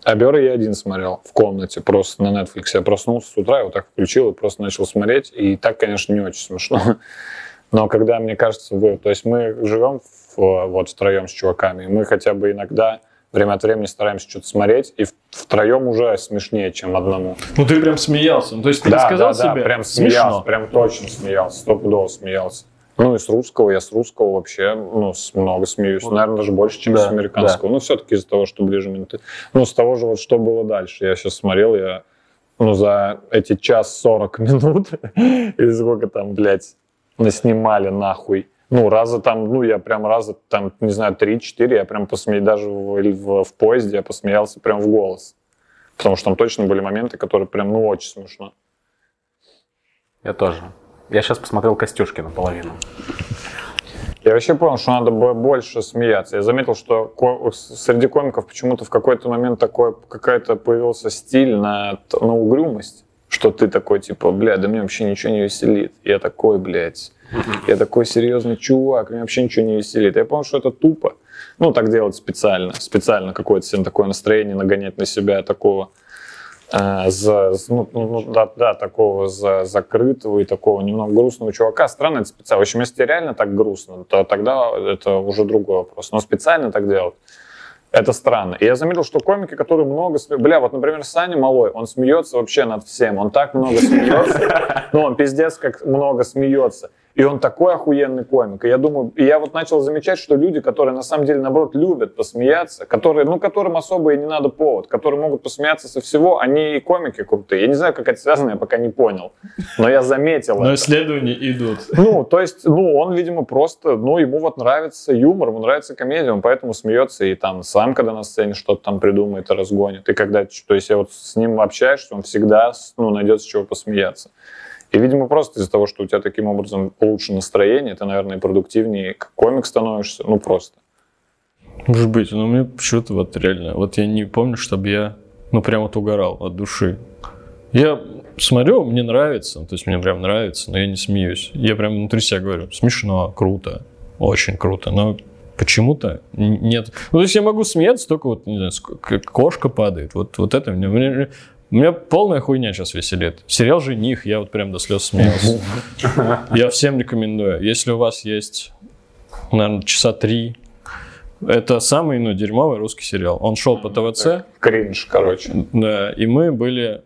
А Бера я один смотрел в комнате, просто на Netflix. Я проснулся с утра, я вот так включил и просто начал смотреть. И так, конечно, не очень смешно. Но когда, мне кажется, вы... То есть мы живем в, вот втроем с чуваками, и мы хотя бы иногда время от времени стараемся что-то смотреть, и втроем уже смешнее, чем одному. Ну ты прям смеялся. Ну, то есть ты не да, сказал да, да, себе прям смеялся, смешно. прям точно смеялся, стопудово смеялся. Ну и с русского, я с русского вообще ну, с- много смеюсь. Наверное, даже больше, чем Да, с американского. Ну, все-таки из-за того, что ближе менты. Ну, с того же, вот что было дальше. Я сейчас смотрел, я ну, за эти час 40 минут, или сколько там, блядь, наснимали нахуй. Ну, раза там, ну, я прям раза там, не знаю, 3-4, я прям посмеялся, даже в, в, в поезде я посмеялся прям в голос. Потому что там точно были моменты, которые прям, ну, очень смешно. Я тоже. Я сейчас посмотрел Костюшки наполовину. Я вообще понял, что надо было больше смеяться. Я заметил, что среди комиков почему-то в какой-то момент такой какая-то появился стиль на, на угрюмость, что ты такой, типа, бля, да мне вообще ничего не веселит. Я такой, блядь, я такой серьезный чувак, мне вообще ничего не веселит. Я понял, что это тупо. Ну, так делать специально. Специально какое-то себе такое настроение нагонять на себя такого за, з- ну, ну, ну, да, да, такого за, закрытого и такого немного грустного чувака. Странно это специально. В общем, если реально так грустно, то тогда это уже другой вопрос. Но специально так делать, это странно. И я заметил, что комики, которые много смеются... Бля, вот, например, Саня Малой, он смеется вообще над всем. Он так много смеется. Ну, он пиздец как много смеется. И он такой охуенный комик. И я думаю, и я вот начал замечать, что люди, которые на самом деле, наоборот, любят посмеяться, которые, ну, которым особо и не надо повод, которые могут посмеяться со всего, они и комики крутые. Я не знаю, как это связано, я пока не понял. Но я заметил Но это. исследования идут. Ну, то есть, ну, он, видимо, просто, ну, ему вот нравится юмор, ему нравится комедия, он поэтому смеется и там сам, когда на сцене что-то там придумает и разгонит. И когда, то есть, я вот с ним общаешься, он всегда, ну, найдет с чего посмеяться. И, видимо, просто из-за того, что у тебя таким образом лучше настроение, ты, наверное, продуктивнее как комик становишься, ну, просто. Может быть, но мне почему-то вот реально, вот я не помню, чтобы я, ну, прям вот угорал от души. Я смотрю, мне нравится, то есть мне прям нравится, но я не смеюсь. Я прям внутри себя говорю, смешно, круто, очень круто, но почему-то нет. Ну, то есть я могу смеяться только вот, не знаю, кошка падает. Вот, вот это мне, мне, меня полная хуйня сейчас веселит. Сериал «Жених», я вот прям до слез смеялся. Я всем рекомендую. Если у вас есть, наверное, часа три Это самый, ну, дерьмовый русский сериал. Он шел по ТВЦ, Кринж, короче. да, и мы были...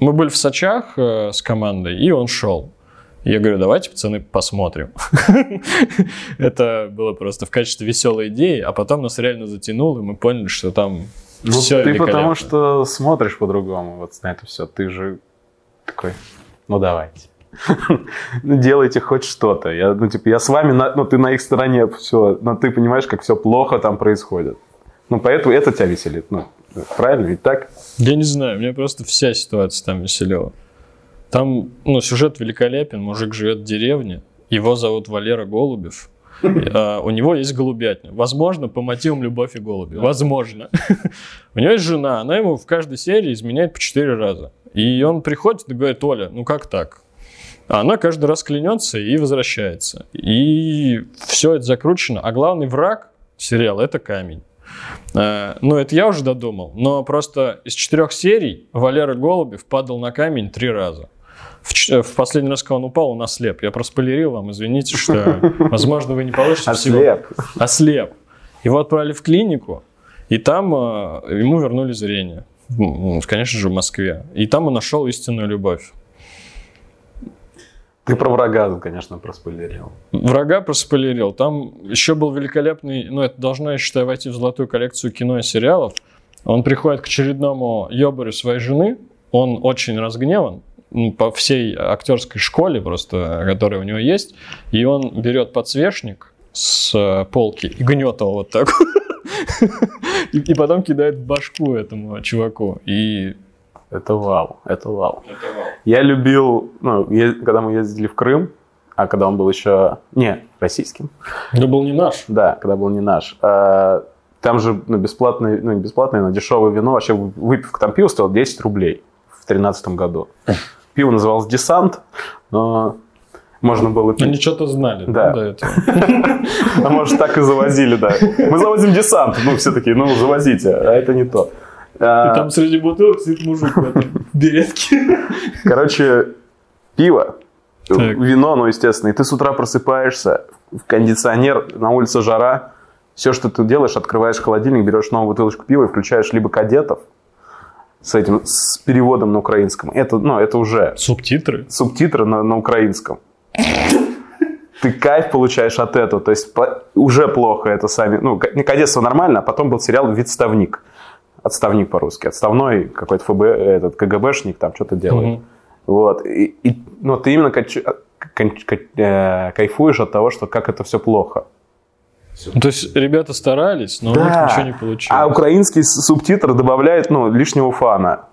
Мы были в Сочах э, с командой, и он шел. Я говорю, давайте, пацаны, посмотрим. Это было просто в качестве веселой идеи, а потом нас реально затянуло, и мы поняли, что там Ну, все ты потому что смотришь по-другому вот на это все. Ты же такой, ну давайте. Ну, делайте хоть что-то. Я, ну, типа, я с вами, на, ну, ты на их стороне, все, но ты понимаешь, как все плохо там происходит. Ну, поэтому это тебя веселит. Ну, правильно, ведь так? Я не знаю, меня просто вся ситуация там веселила. Там, ну, сюжет великолепен, мужик живет в деревне, его зовут Валера Голубев, у него есть голубятня. Возможно, по мотивам любовь и голуби. Возможно. У него есть жена, она ему в каждой серии изменяет по четыре раза. И он приходит и говорит, Оля, ну как так? А она каждый раз клянется и возвращается. И все это закручено. А главный враг сериала – это камень. Э, Ну, это я уже додумал. Но просто из четырех серий Валера Голубев падал на камень три раза. В, ч- в последний раз, когда он упал, он ослеп. Я проспойлерил вам, извините, что, возможно, вы не получите всего. Ослеп. Ослеп. Его отправили в клинику, и там э, ему вернули зрение. Конечно же, в Москве. И там он нашел истинную любовь. Ты про врага, конечно, проспойлерил. Врага проспойлерил. Там еще был великолепный, ну, это должно, я считаю, войти в золотую коллекцию кино и сериалов. Он приходит к очередному ёбарю своей жены, он очень разгневан по всей актерской школе просто, которая у него есть, и он берет подсвечник с э, полки и гнет его вот так. И, и потом кидает башку этому чуваку. И Это вау, это вау. Я любил, ну, е- когда мы ездили в Крым, а когда он был еще, не, российским, это был не наш. да, когда был не наш, э, там же ну, бесплатное, ну не бесплатное, но дешевое вино, вообще выпивка там пива стоила 10 рублей в 2013 году. Пиво называлось «Десант», но можно было пить. Они что-то знали Да. до этого. А может, так и завозили, да. Мы завозим десант. Ну, все такие, ну, завозите. А это не то. А, И там среди бутылок сидит мужик в этом беретке. Короче, пиво, вино, ну, естественно, и ты с утра просыпаешься, в кондиционер, на улице жара, все, что ты делаешь, открываешь холодильник, берешь новую бутылочку пива и включаешь либо кадетов с этим, с переводом на украинском. Это, ну, это уже Субтитры. субтитры на, на украинском. Ты кайф получаешь от этого. То есть по- уже плохо это сами. Ну, кадетство нормально, а потом был сериал «Відставник». Отставник по-русски. Отставной какой-то ФБ, этот КГБшник там что-то делает. Мгм. Вот. И, и- но ты именно кач- кон- ка- э, кайфуешь от того, что как это все плохо. Ну, То есть ребята старались, но у них Да. ничего не получилось. А украинский субтитр добавляет ну, лишнего фана.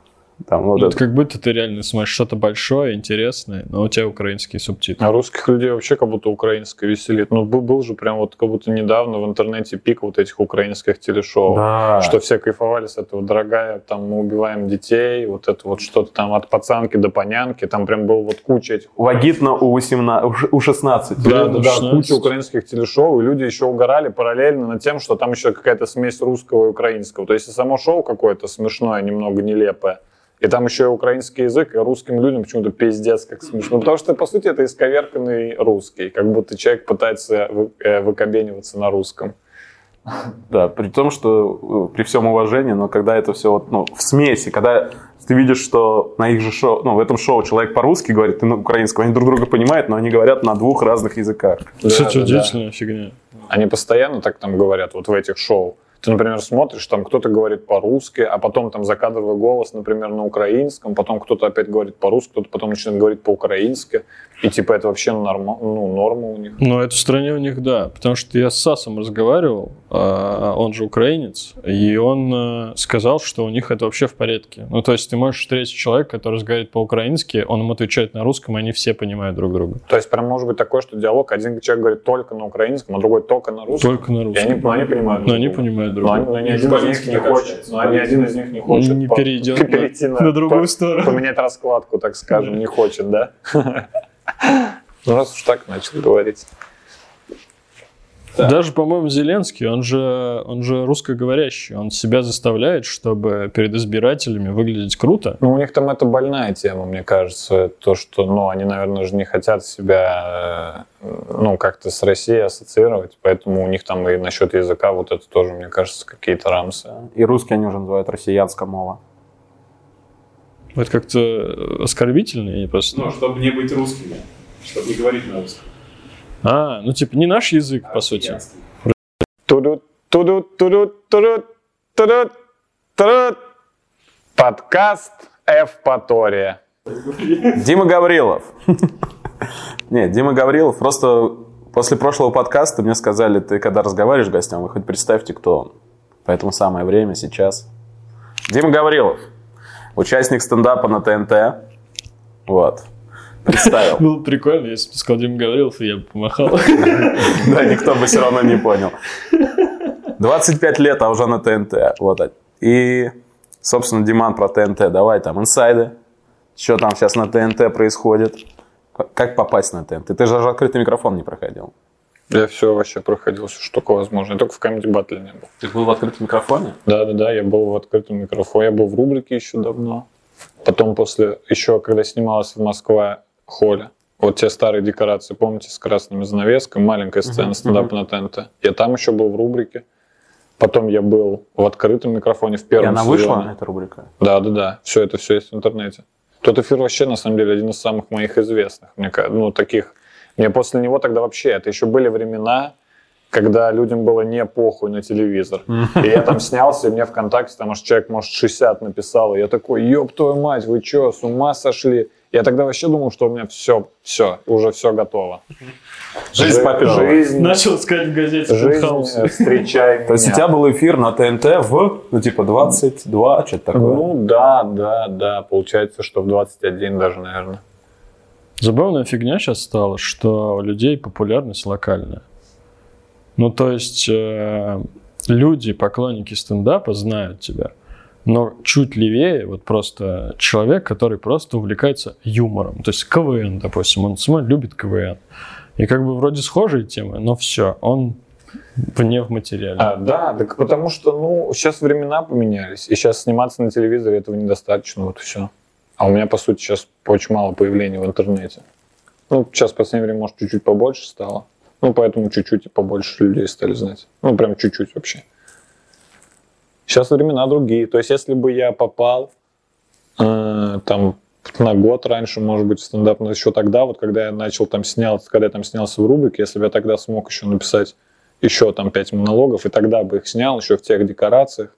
Там, вот Ну, это. как будто ты реально смотришь что-то большое, интересное, но у тебя украинские субтитры. А русских людей вообще как будто украинское веселит. Ну, был, был же прям вот как будто недавно в интернете пик вот этих украинских телешоу. Да. Что все кайфовали с этого, дорогая, там мы убиваем детей, вот это вот что-то там от пацанки до понянки, там прям был вот куча этих Вагитно у, 18, у ш- у 16. Да, да, да, 16. куча украинских телешоу, и люди еще угорали параллельно над тем, что там еще какая-то смесь русского и украинского. То есть само шоу какое-то смешное, немного нелепое. И там еще и украинский язык, и русским людям почему-то пиздец как смешно. Потому что, по сути, это исковерканный русский. Как будто человек пытается вы- э, выкобениваться на русском. Да, при том, что э, при всем уважении, но когда это все вот, ну, в смеси, когда ты видишь, что на их же шоу, ну, в этом шоу человек по-русски говорит, ты на украинском, они друг друга понимают, но они говорят на двух разных языках. Да, что, да, да. удивительная фигня. Они постоянно так там говорят, вот в этих шоу. Ты, например, смотришь, там кто-то говорит по-русски, а потом там закадровый голос, например, на украинском, потом кто-то опять говорит по-русски, кто-то потом начинает говорить по-украински. И типа это вообще норма, ну, норма у них. Ну, это в стране у них, да. Потому что я с Сасом разговаривал, а, он же украинец, и он э, сказал, что у них это вообще в порядке. Ну, то есть ты можешь встретить человека, который разговаривает по-украински, он ему отвечает на русском, и они все понимают друг друга. То есть прям может быть такое, что диалог, один человек говорит только на украинском, а другой только на русском. Только на И русском. они, ну, они понимают. Но они друга. понимают друг Но, они- друга. но ни один из них не хочет, но ни один из них не хочет Не по- перейдет на- перейти на другую сторону. Поменять раскладку, так скажем, не хочет, да? Ну, раз уж так начал говорить. Да. Даже, по-моему, Зеленский, он же, он же русскоговорящий. Он себя заставляет, чтобы перед избирателями выглядеть круто. Ну, у них там это больная тема, мне кажется. То, что, ну, они, наверное, же не хотят себя, э, ну, как-то с Россией ассоциировать. Поэтому у них там и насчет языка вот это тоже, мне кажется, какие-то рамсы. И русские они уже называют россиянская мова. Это как-то оскорбительно, я просто... Ну, чтобы не быть русскими, чтобы не говорить на русском. А, ну типа не наш язык, по сути. Туду, туду, туду, туду, туду, туду. Подкаст Эвпатория. Дима Гаврилов. Нет, Дима Гаврилов просто после прошлого подкаста мне сказали, ты когда разговариваешь с гостем, вы хоть представьте, кто он. Поэтому самое время сейчас. Дима Гаврилов, участник стендапа на ТНТ. Вот. Представил. Было прикольно, если бы ты сказал Дима Гаврилов, и я бы помахал. Да, никто бы все равно не понял. 25 лет, а уже на ТНТ. Вот. И, собственно, Диман про ТНТ. Давай там инсайды. Что там сейчас на ТНТ происходит? Как попасть на ТНТ? Ты же даже открытый микрофон не проходил. Я все вообще проходил, все, что только возможно. Я только в Comedy Battle не был. Ты был в открытом микрофоне? Да-да-да, я был в открытом микрофоне. Я был в рубрике еще давно. Потом после, еще когда снималась в Москве холле, вот те старые декорации, помните, с красными занавесками, маленькая сцена Мгм, стендапа на ТНТ. Я там еще был в рубрике. Потом я был в открытом микрофоне в И первом она сезоне. вышла, эта рубрика? Да, да, да. Все это все есть в интернете. Тот эфир вообще, на самом деле, один из самых моих известных. Мне кажется, ну, таких. Мне после него тогда вообще, это еще были времена, когда людям было не похуй на телевизор. И я там снялся, и мне ВКонтакте, там аж человек, может, 60 написал. И я такой, ёб твою мать, вы что, с ума сошли? Я тогда вообще думал, что у меня все, все, уже все готово. Жизнь Жи- попёрла. Жизнь, Начал искать в газете жизнь, э, встречай меня. То есть у тебя был эфир на ТНТ в, ну, типа, 22, что-то такое? Ну да, да, да. Получается, что в 21 даже, наверное. Забавная фигня сейчас стала, что у людей популярность локальная. Ну, то есть э, люди, поклонники стендапа, знают тебя. Но чуть левее, вот просто человек, который просто увлекается юмором. То есть КВН, допустим, он сам любит КВН. И как бы вроде схожие темы, но все, он вне в материале. А, да, так потому что, ну, сейчас времена поменялись, и сейчас сниматься на телевизоре этого недостаточно, вот и все. А у меня, по сути, сейчас очень мало появлений в интернете. Ну, сейчас в последнее время, может, чуть-чуть побольше стало. Ну, поэтому чуть-чуть и побольше людей стали знать. Ну, прям чуть-чуть вообще. Сейчас времена другие. То есть, если бы я попал э, там на год раньше, может быть, стендап, но еще тогда, вот когда я начал там снял, когда я там снялся в рубрике, если бы я тогда смог еще написать еще там пять монологов, и тогда бы их снял еще в тех декорациях,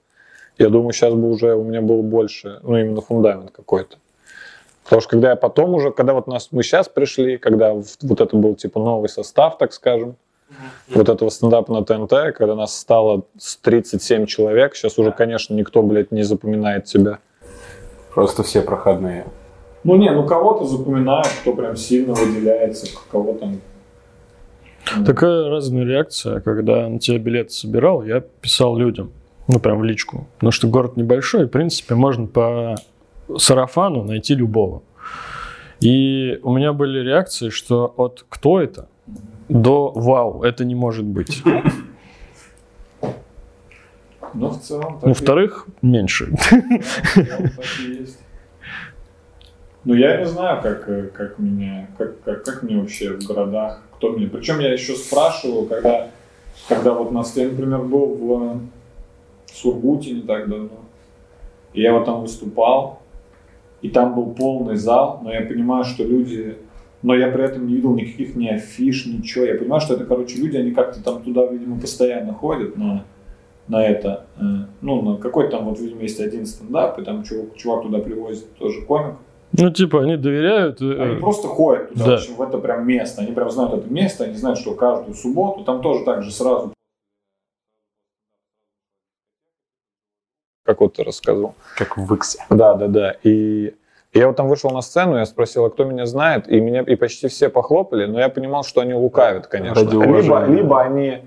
я думаю, сейчас бы уже у меня был больше, ну, именно фундамент какой-то. Потому что когда я потом уже, когда вот нас, мы сейчас пришли, когда вот это был типа новый состав, так скажем, вот этого стендапа на ТНТ, когда нас стало с 37 человек, сейчас уже, конечно, никто, блядь, не запоминает тебя. Просто все проходные. Ну не, ну кого-то запоминают, кто прям сильно выделяется, кого там... Такая разная реакция, когда на тебя билет собирал, я писал людям, ну прям в личку. Потому что город небольшой, в принципе, можно по сарафану найти любого. И у меня были реакции, что от «кто это?» до «вау, это не может быть». Ну, в целом... Ну, вторых меньше. Ну, я не знаю, как, э, как меня, как, как, как мне вообще в городах, кто мне. Причем я еще спрашивал, когда, когда вот нас, я, например, был в Сургуте не так давно, и я вот там выступал, и там был полный зал, но я понимаю, что люди, но я при этом не видел никаких ни афиш, ничего. Я понимаю, что это, короче, люди, они как-то там туда, видимо, постоянно ходят на, на это. э, Ну, на какой-то там, вот, видимо, есть один стендап, и там чувак, чувак туда привозит тоже комик. Ну, типа, они доверяют. э, Они просто ходят туда, Да. в общем, в это прям место. Они прям знают это место, они знают, что каждую субботу там тоже так же сразу. Как вот ты рассказывал. Как в Иксе. Да, да, да. И я вот там вышел на сцену, я спросил, а кто меня знает, и меня и почти все похлопали, но я понимал, что они лукавят, конечно. Ради либо, либо они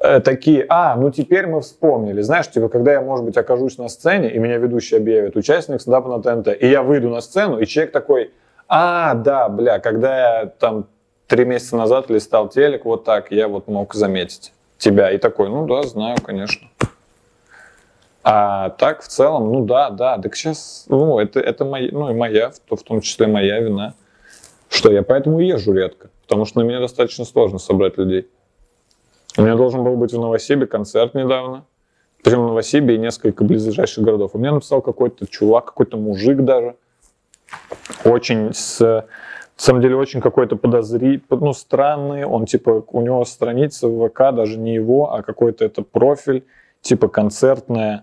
э, такие, а, ну теперь мы вспомнили. Знаешь, типа, когда я, может быть, окажусь на сцене, и меня ведущий объявит участник стендапа на ТНТ, и я выйду на сцену, и человек такой, а, да, бля, когда я там три месяца назад листал телек, вот так, я вот мог заметить. тебя. И такой, ну да, знаю, конечно. А так, в целом, ну да, да, так сейчас, ну, это, это моя, ну, и моя, в том числе моя вина, что я поэтому езжу редко, потому что на меня достаточно сложно собрать людей. У меня должен был быть в Новосибе концерт недавно, причем в Новосибе и несколько близлежащих городов. У меня написал какой-то чувак, какой-то мужик даже, очень с, на самом деле очень какой-то подозри, ну, странный, он типа, у него страница в ВК, даже не его, а какой-то это профиль, типа концертное,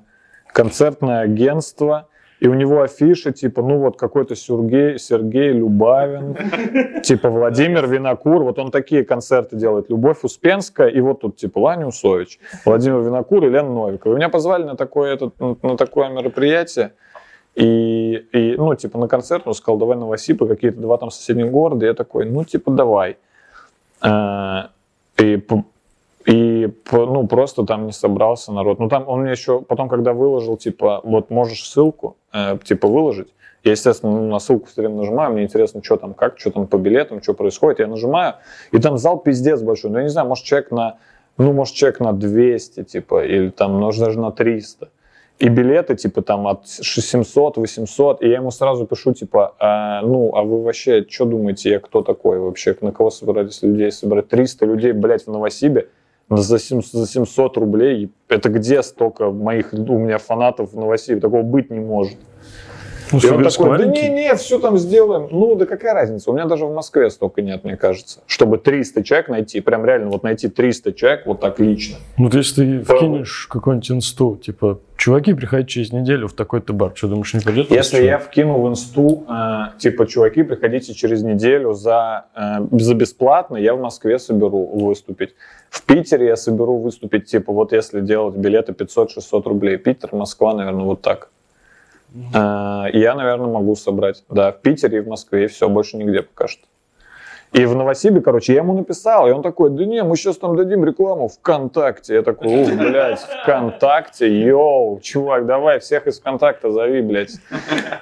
концертное агентство, и у него афиша, типа, ну вот какой-то Сергей, Сергей Любавин, типа Владимир Винокур, вот он такие концерты делает, Любовь Успенская, и вот тут типа Ваня Усович, Владимир Винокур и Лена Новикова. И меня позвали на такое, этот, на такое мероприятие, и, и, ну, типа, на концерт он сказал, давай Новосиб, какие-то два там соседних города. Я такой, ну, типа, давай. А, и и, ну, просто там не собрался народ. Ну, там он мне еще потом, когда выложил, типа, вот можешь ссылку, э, типа, выложить. Я, естественно, на ссылку все время нажимаю, мне интересно, что там, как, что там по билетам, что происходит. Я нажимаю, и там зал пиздец большой. Ну, я не знаю, может, человек на, ну, может, человек на 200, типа, или там, может, даже на 300 и билеты, типа, там, от 700, 800, и я ему сразу пишу, типа, а, ну, а вы вообще, что думаете, я кто такой вообще, на кого собирались людей собрать? 300 людей, блядь, в Новосибе, за 700 рублей. Это где столько моих, у меня фанатов в Новосибе? Такого быть не может. Ну, и он такой, да не, не, все там сделаем. Ну, да какая разница? У меня даже в Москве столько нет, мне кажется. Чтобы 300 человек найти, прям реально вот найти 300 человек вот так лично. Ну, вот если ты вкинешь какой-нибудь инсту, типа, чуваки приходят через неделю в такой-то бар, что думаешь, не придет? Если я вкину в инсту, э, типа, чуваки, приходите через неделю за, э, за бесплатно, я в Москве соберу выступить. В Питере я соберу выступить, типа, вот если делать билеты 500-600 рублей. Питер, Москва, наверное, вот так. Uh, я, наверное, могу собрать. Да, в Питере и в Москве, и все, больше нигде пока что. И в Новосибе, короче, я ему написал, и он такой, да не, мы сейчас там дадим рекламу ВКонтакте. Я такой, ух, блядь, ВКонтакте, йоу, чувак, давай всех из ВКонтакта зови, блядь.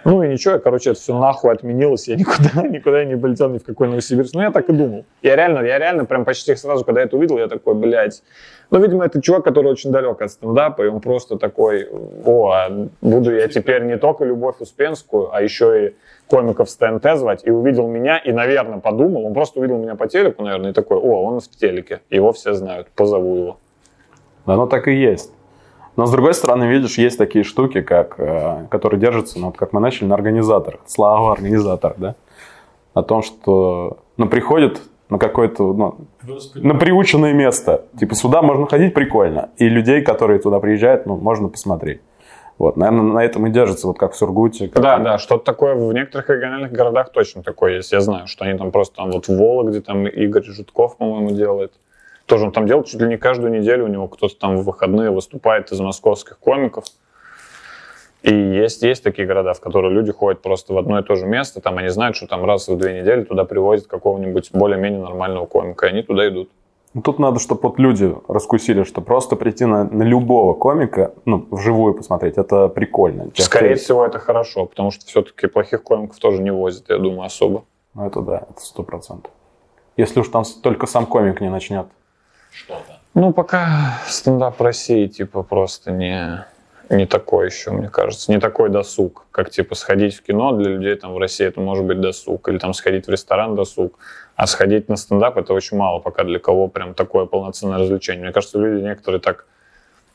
Ну и ничего, короче, это все нахуй отменилось, я никуда, никуда не полетел ни в какой Новосибирск. Ну я так и думал. Я реально, я реально прям почти сразу, когда я это увидел, я такой, блядь, ну, видимо, это чувак, который очень далек от стендапа, и он просто такой, о, а буду я теперь не только Любовь Успенскую, а еще и комиков с ТНТ звать, и увидел меня, и, наверное, подумал, он просто увидел меня по телеку, наверное, и такой, о, он в телеке, его все знают, позову его. Да, оно так и есть. Но, с другой стороны, видишь, есть такие штуки, как, э, которые держатся, ну, вот как мы начали, на организаторах. Слава организатор, да? О том, что ну, приходит на какое-то, ну, на приученное место. Типа сюда можно ходить прикольно. И людей, которые туда приезжают, ну, можно посмотреть. Вот, наверное, на этом и держится, вот как в Сургуте. Как да, да, что-то такое в некоторых региональных городах точно такое есть. Я знаю, что они там просто, там вот в Вологде, там Игорь Житков, по-моему, делает. Тоже он там делает чуть ли не каждую неделю, у него кто-то там в выходные выступает из московских комиков. И есть, есть такие города, в которые люди ходят просто в одно и то же место, там они знают, что там раз в две недели туда привозят какого-нибудь более-менее нормального комика, и они туда идут. Ну, тут надо, чтобы вот люди раскусили, что просто прийти на, на любого комика, ну, вживую посмотреть, это прикольно. Скорее всего, это хорошо, потому что все-таки плохих комиков тоже не возят, я думаю, особо. Ну, это да, это сто процентов. Если уж там только сам комик не начнет. Что-то. Ну, пока стендап России, типа, просто не не такой еще, мне кажется, не такой досуг, как типа сходить в кино для людей там в России это может быть досуг, или там сходить в ресторан досуг, а сходить на стендап это очень мало пока для кого прям такое полноценное развлечение. Мне кажется, люди некоторые так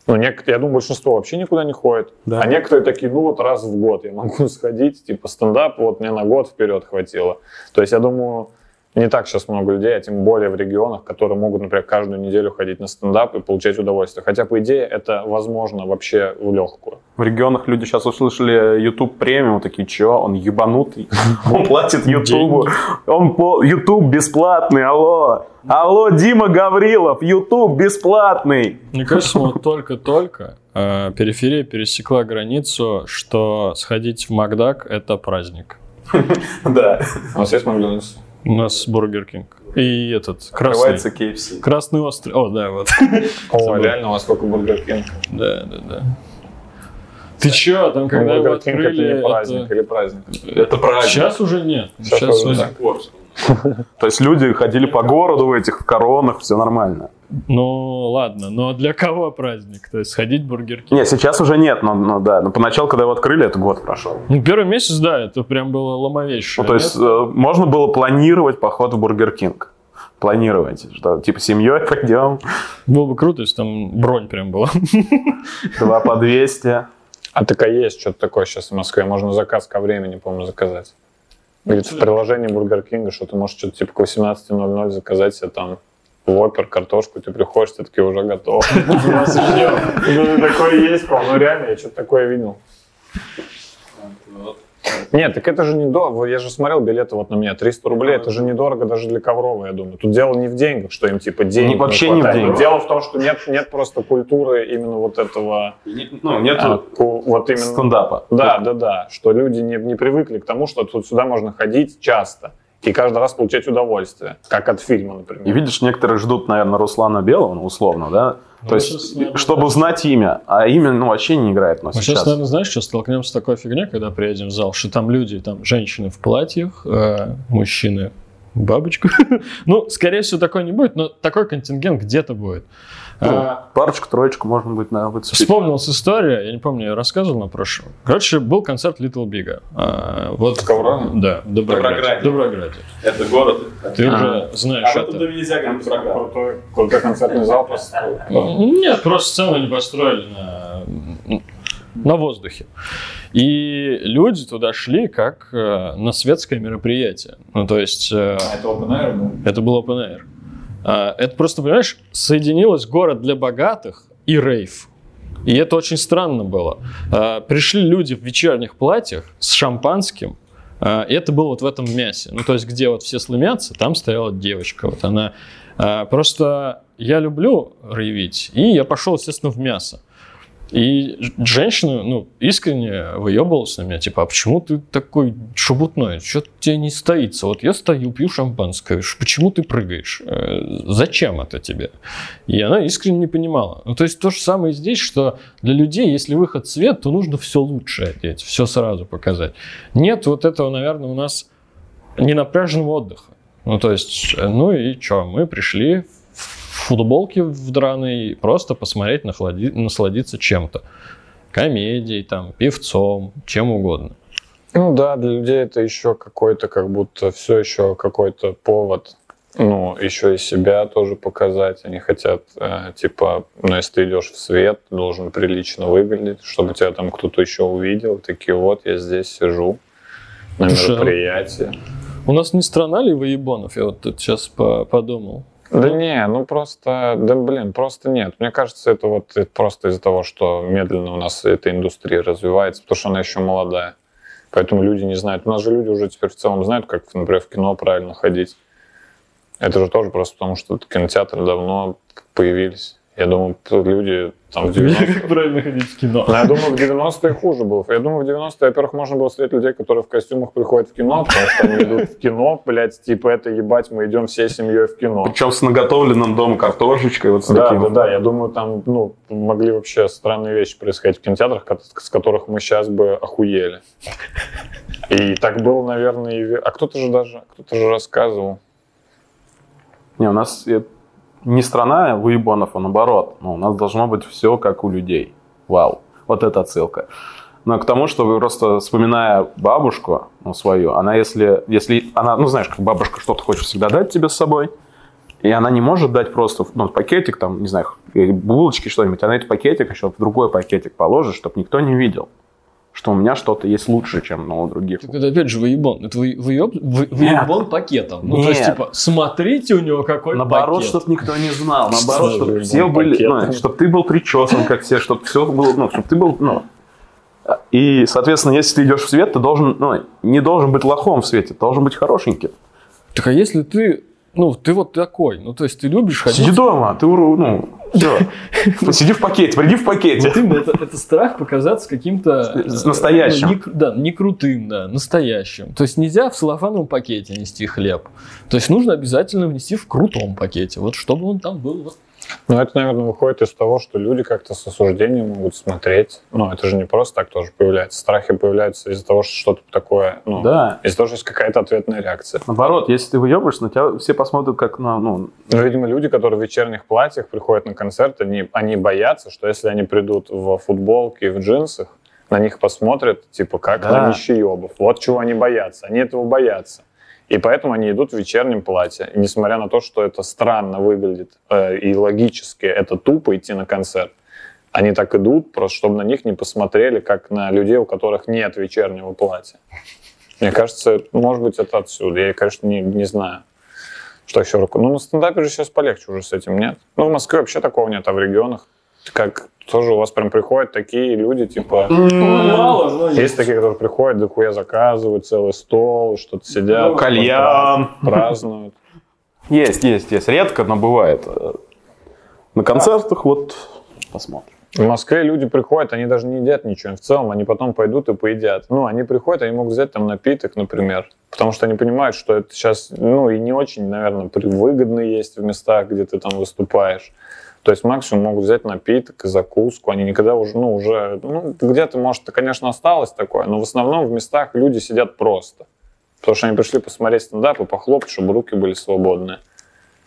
ну, нек- я думаю, большинство вообще никуда не ходит. Да. А некоторые такие, ну вот раз в год я могу сходить, типа стендап, вот мне на год вперед хватило. То есть я думаю, не так сейчас много людей, а тем более в регионах, которые могут, например, каждую неделю ходить на стендап и получать удовольствие. Хотя, по идее, это возможно вообще в легкую. В регионах люди сейчас услышали YouTube премиум, такие, чё, он ебанутый, он платит YouTube, он YouTube бесплатный, алло, алло, Дима Гаврилов, YouTube бесплатный. Мне кажется, вот только-только э, периферия пересекла границу, что сходить в Макдак – это праздник. Да. У вас есть Макдональдс? У нас Бургер Кинг. И этот, красный. Открывается KFC. Красный острый. О, да, вот. О, реально, у вас сколько Бургер Кинг? Да, да, да. Ты чё, там, когда его открыли... Это праздник или праздник? Это праздник. Сейчас уже нет. Сейчас, уже так. То есть люди ходили по городу в этих коронах, все нормально. Ну, ладно, но для кого праздник? То есть сходить в Бургер Кинг? Не, сейчас уже нет, но, но да. Но поначалу, когда его открыли, это год прошел. Ну, первый месяц, да, это прям было ломовейшее. Ну, то есть э, можно было планировать поход в Бургер Кинг. Планировать, что типа семьей пойдем, Было бы круто, если там бронь прям была. два по 200. А так а есть что-то такое сейчас в Москве. Можно заказ ко времени, по-моему, заказать. Говорит, в приложении Бургер Кинга, что ты можешь что-то типа к 18.00 заказать себе там вопер, картошку, ты приходишь, ты таки уже готов. Ну, такое есть, ну реально, я что-то такое видел. Нет, так это же недорого. Я же смотрел билеты вот на меня, 300 рублей, это же недорого даже для Коврова, я думаю. Тут дело не в деньгах, что им типа денег Не, вообще не в хватает. деньгах. Дело в том, что нет, нет просто культуры именно вот этого, Ну, а, нету ку- вот именно... стендапа. Да, да, да, что люди не, не привыкли к тому, что тут сюда можно ходить часто и каждый раз получать удовольствие, как от фильма, например. И видишь, некоторые ждут, наверное, Руслана Белого, ну, условно, да? То сейчас, есть, наверное, чтобы да. узнать имя. А имя, ну, вообще не играет нас Мы сейчас, сейчас. наверное, знаешь, что столкнемся с такой фигней, когда приедем в зал, что там люди, там женщины в платьях, э, мужчины в бабочку. ну, скорее всего, такое не будет, но такой контингент где-то будет. Ну, А, парочку, троечку можно будет, наверное, выцепить. Вспомнилась история, я не помню, я рассказывал на прошлом. Короче, был концерт Little Big. А, вот, В? Да, в Доброграде. Доброграде. Доброграде. Это город. Ты А. уже знаешь это. нельзя Крутой, крутой концертный зал просто. Нет, просто сцену не построили на, на воздухе. И люди туда шли как э, на светское мероприятие. Ну, то есть... э, Это open air был? это был open air. А, Это просто, понимаешь, соединилось город для богатых и рейв. И это очень странно было. А, Пришли люди в вечерних платьях с шампанским, а, и это было вот в этом мясе. Ну, то есть, где вот все слымятся, там стояла девочка. Вот она. Просто я люблю рейвить, и я пошел, естественно, в мясо. И женщина, ну, искренне выебывалась на меня, типа, а почему ты такой шебутной? Что тебе не стоится? Вот я стою, пью шампанское, почему ты прыгаешь? Э, Зачем это тебе? И она искренне не понимала. Ну, то есть то же самое здесь, что для людей, если выход свет, то нужно все лучше одеть, все сразу показать. Нет вот этого, наверное, у нас ненапряженного отдыха. Ну, то есть, э, ну и что, мы пришли футболке в драной, просто посмотреть, нахлади- насладиться чем-то. Комедией, там, певцом, чем угодно. Ну да, для людей это еще какой-то, как будто все еще какой-то повод, ну, еще и себя тоже показать. Они хотят, э, типа, ну, если ты идешь в свет, ты должен прилично выглядеть, чтобы тебя там кто-то еще увидел. Такие, вот, я здесь сижу на Слушай, а- мероприятии. У нас не страна ли воебонов? Я вот тут сейчас по- подумал. Да не, ну просто, да блин, просто нет. Мне кажется, это вот просто из-за того, что медленно у нас эта индустрия развивается, потому что она еще молодая. Поэтому люди не знают. У нас же люди уже теперь в целом знают, как, например, в кино правильно ходить. Это же тоже просто потому, что кинотеатры давно появились. Я думаю, люди там в 90-е... Как правильно ходить в кино? Ну, я думаю, в 90-е хуже было. Я думаю, в 90-е, во-первых, можно было встретить людей, которые в костюмах приходят в кино, потому что они идут в кино, блядь, типа это ебать, мы идем всей семьей в кино. Причем с наготовленным дома картошечкой, вот с Да, таким. да, да. Я думаю, там ну, могли вообще странные вещи происходить в кинотеатрах, с которых мы сейчас бы охуели. И так было, наверное, и... ве- А кто-то же даже, кто-то же рассказывал. Не, у нас не страна выебанов, а наоборот. Ну, у нас должно быть все как у людей. Вау. Вот это отсылка. Но к тому, что просто вспоминая бабушку, ну, свою, она если, если она, ну, знаешь, как бабушка что-то хочет всегда дать тебе с собой, и она не может дать просто ну, пакетик, там, не знаю, булочки, что-нибудь, она этот пакетик еще в другой пакетик положит, чтобы никто не видел, что у меня что-то есть лучше, чем ну, у других. Так это опять же воебон. Это вы- выеб- вы- выебон пакетом. Ну, то есть, Нет. типа, смотрите у него какой Наоборот, пакет. чтобы никто не знал. Наоборот, Что чтобы все были, ну, чтобы ты был причесан, как все, чтобы все было, ну, чтобы ты был, ну. И, соответственно, если ты идешь в свет, ты должен, ну, не должен быть лохом в свете, ты должен быть хорошеньким. Так а если ты, ну, ты вот такой, ну, то есть ты любишь ходить... Сиди дома, ты, уру- ну, все. Сиди в пакете, приди в пакете. Вот именно, это, это страх показаться каким-то... э, Настоящим. ну, не да, не крутым, да, настоящим. То есть нельзя в целлофановом пакете нести хлеб. То есть нужно обязательно внести в крутом пакете. Вот чтобы он там был вот Ну, это, наверное, выходит из того, что люди как-то с осуждением могут смотреть. Ну, это же не просто так тоже появляется. Страхи появляются из-за того, что что-то такое, ну, Да. из-за того, что есть какая-то ответная реакция. Наоборот, если ты выебываешь, на тебя все посмотрят как на, ну, Но, видимо, люди, которые в вечерних платьях приходят на концерт, они, они боятся, что если они придут в футболке и в джинсах, на них посмотрят, типа, как Да. на нищеебов. Вот чего они боятся. Они этого боятся. И поэтому они идут в вечернем платье. И несмотря на то, что это странно выглядит э, и логически, это тупо идти на концерт, они так идут, просто чтобы на них не посмотрели, как на людей, у которых нет вечернего платья. Мне кажется, может быть, это отсюда. Я, конечно, не, не знаю, что еще руку. Ну, на стендапе же сейчас полегче уже с этим, нет? Ну, в Москве вообще такого нет, а в регионах как тоже у вас прям приходят такие люди, типа... Мало, но Есть такие, которые приходят, дохуя заказывают целый стол, что-то сидят. Ну, кальян. Празднуют. Есть, есть, есть. Редко, но бывает. На концертах вот посмотрим. В Москве люди приходят, они даже не едят ничего. В целом они потом пойдут и поедят. Ну, они приходят, они могут взять там напиток, например. Потому что они понимают, что это сейчас, ну, и не очень, наверное, выгодно есть в местах, где ты там выступаешь. То есть максимум могут взять напиток закуску. Они никогда уже, ну, уже, ну, где-то, может, конечно, осталось такое, но в основном в местах люди сидят просто. Потому что они пришли посмотреть стендап и похлопать, чтобы руки были свободные.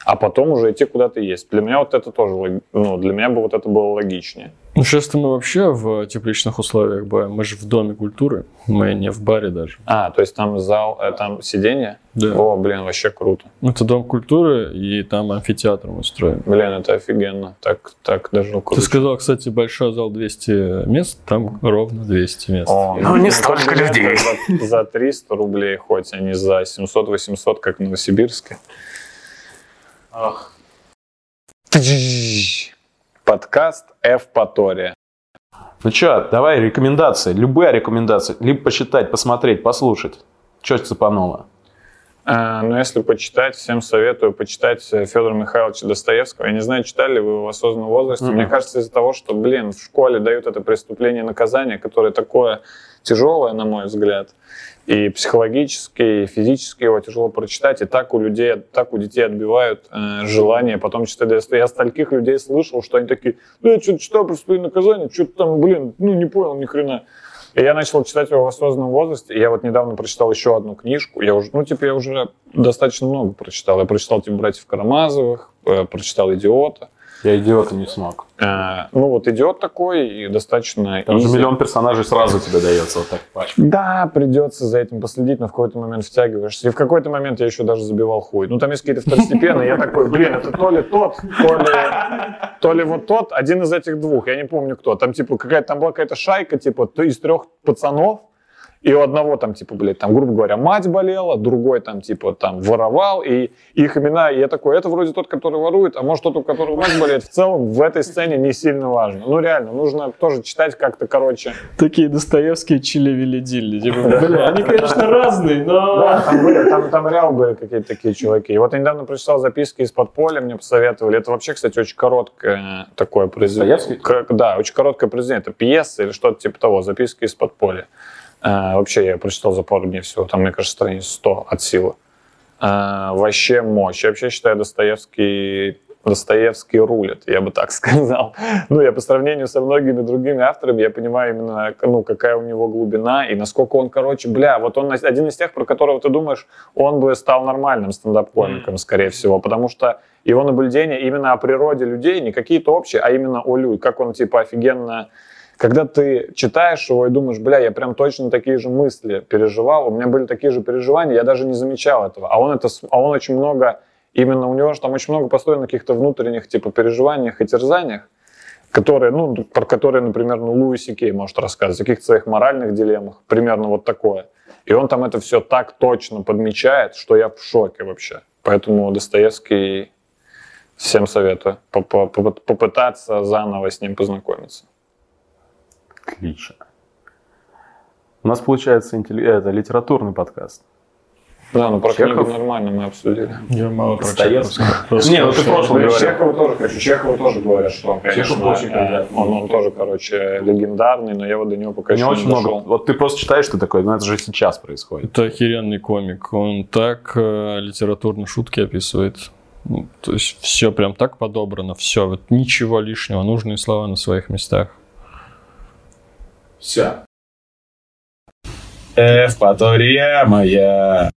А потом уже идти куда-то есть. Для меня вот это тоже, ну, для меня бы вот это было логичнее. Ну, сейчас-то мы вообще в тепличных условиях бываем. Мы же в Доме культуры, мы не в баре даже. А, то есть там зал, э, там сиденье? Да. О, блин, вообще круто. Это Дом культуры, и там амфитеатр мы строим. Блин, это офигенно. Так, так даже Ты круто. сказал, кстати, большой зал 200 мест, там ровно 200 мест. О, Ну, не столько людей. За, за 300 рублей хоть, а не за 700-800, как в Новосибирске. Подкаст Эвпатория. Ну что, давай рекомендации. Любые рекомендации. Либо почитать, посмотреть, послушать. Что цепануло? А, ну, если почитать, всем советую почитать Федора Михайловича Достоевского. Я не знаю, читали вы его в осознанном возрасте. Мгм. Мне кажется, из-за того, что, блин, в школе дают это преступление и наказание, которое такое тяжелое, на мой взгляд, и психологически, и физически его тяжело прочитать, и так у людей, так у детей отбивают э, желание потом читать Достоевского. Я стольких людей слышал, что они такие, ну, я что-то читал преступление и наказание, что-то там, блин, ну, не понял ни хрена. И я начал читать его в осознанном возрасте. И я вот недавно прочитал еще одну книжку. Я уже, ну, типа, я уже достаточно много прочитал. Я прочитал, типа, «Братьев Карамазовых», э, прочитал «Идиота». Я идиота не смог. Э, ну, вот «Идиот» такой, и достаточно... Там же easy. миллион персонажей сразу тебе дается вот так пачка. Да, придется за этим последить, но в какой-то момент втягиваешься. И в какой-то момент я еще даже забивал хуй. Ну, там есть какие-то второстепенные, я такой, блин, это то ли тот, то ли, то ли вот тот, один из этих двух, я не помню кто. Там, типа, какая-то, там была какая-то шайка, типа, то из трех пацанов, и у одного там, типа, блядь, там, грубо говоря, мать болела, другой там, типа, там, воровал, и их имена, и я такой, это вроде тот, который ворует, а может тот, у которого мать болеет. В целом в этой сцене не сильно важно. Ну, реально, нужно тоже читать как-то, короче, Такие Достоевские чили-вили-дилли. Типа, бля, они, конечно, разные, Да, но... там, были, там, там реал были какие-то такие чуваки. И вот я недавно прочитал записки из подполья, мне посоветовали. Это вообще, кстати, очень короткое такое произведение. Да, очень короткое произведение. Это пьеса или что-то типа того, записки из подполья. А, вообще, я прочитал за пару дней всего. Там, мне кажется, страниц 100 от силы. А, вообще мощь. Я вообще считаю Достоевский Достоевский рулит, я бы так сказал. Ну, я по сравнению со многими другими авторами, я понимаю именно, ну, какая у него глубина и насколько он, короче, бля, вот он один из тех, про которого ты думаешь, он бы стал нормальным стендап-комиком, скорее всего, потому что его наблюдения именно о природе людей, не какие-то общие, а именно о людях, как он, типа, офигенно когда ты читаешь его и думаешь, бля, я прям точно такие же мысли переживал, у меня были такие же переживания, я даже не замечал этого. А он, это, а он очень много, именно у него же там очень много построено каких-то внутренних типа переживаниях и терзаниях, которые, ну, про которые, например, ну, Луиси Кей может рассказывать, о каких-то своих моральных дилеммах, примерно вот такое. И он там это все так точно подмечает, что я в шоке вообще. Поэтому Достоевский всем советую поп- поп- попытаться заново с ним познакомиться. Отлично. У нас получается интелли- это, литературный подкаст. Да, ну про Чехов? книгу нормально мы обсудили. Я мало про. Чеховского. Не, ну ты в прошлом говорил. Чехова тоже хочу. Чехова тоже говорят, что он, конечно, Чехов очень э, он, он тоже, короче, легендарный, но я вот до него пока него еще очень не много. дошел. Вот ты просто читаешь, ты такой, ну это же сейчас происходит. Это охеренный комик. Он так э, литературно шутки описывает. Ну, То есть все прям так подобрано, все, вот ничего лишнего, нужные слова на своих местах. Все. Эвпатория моя.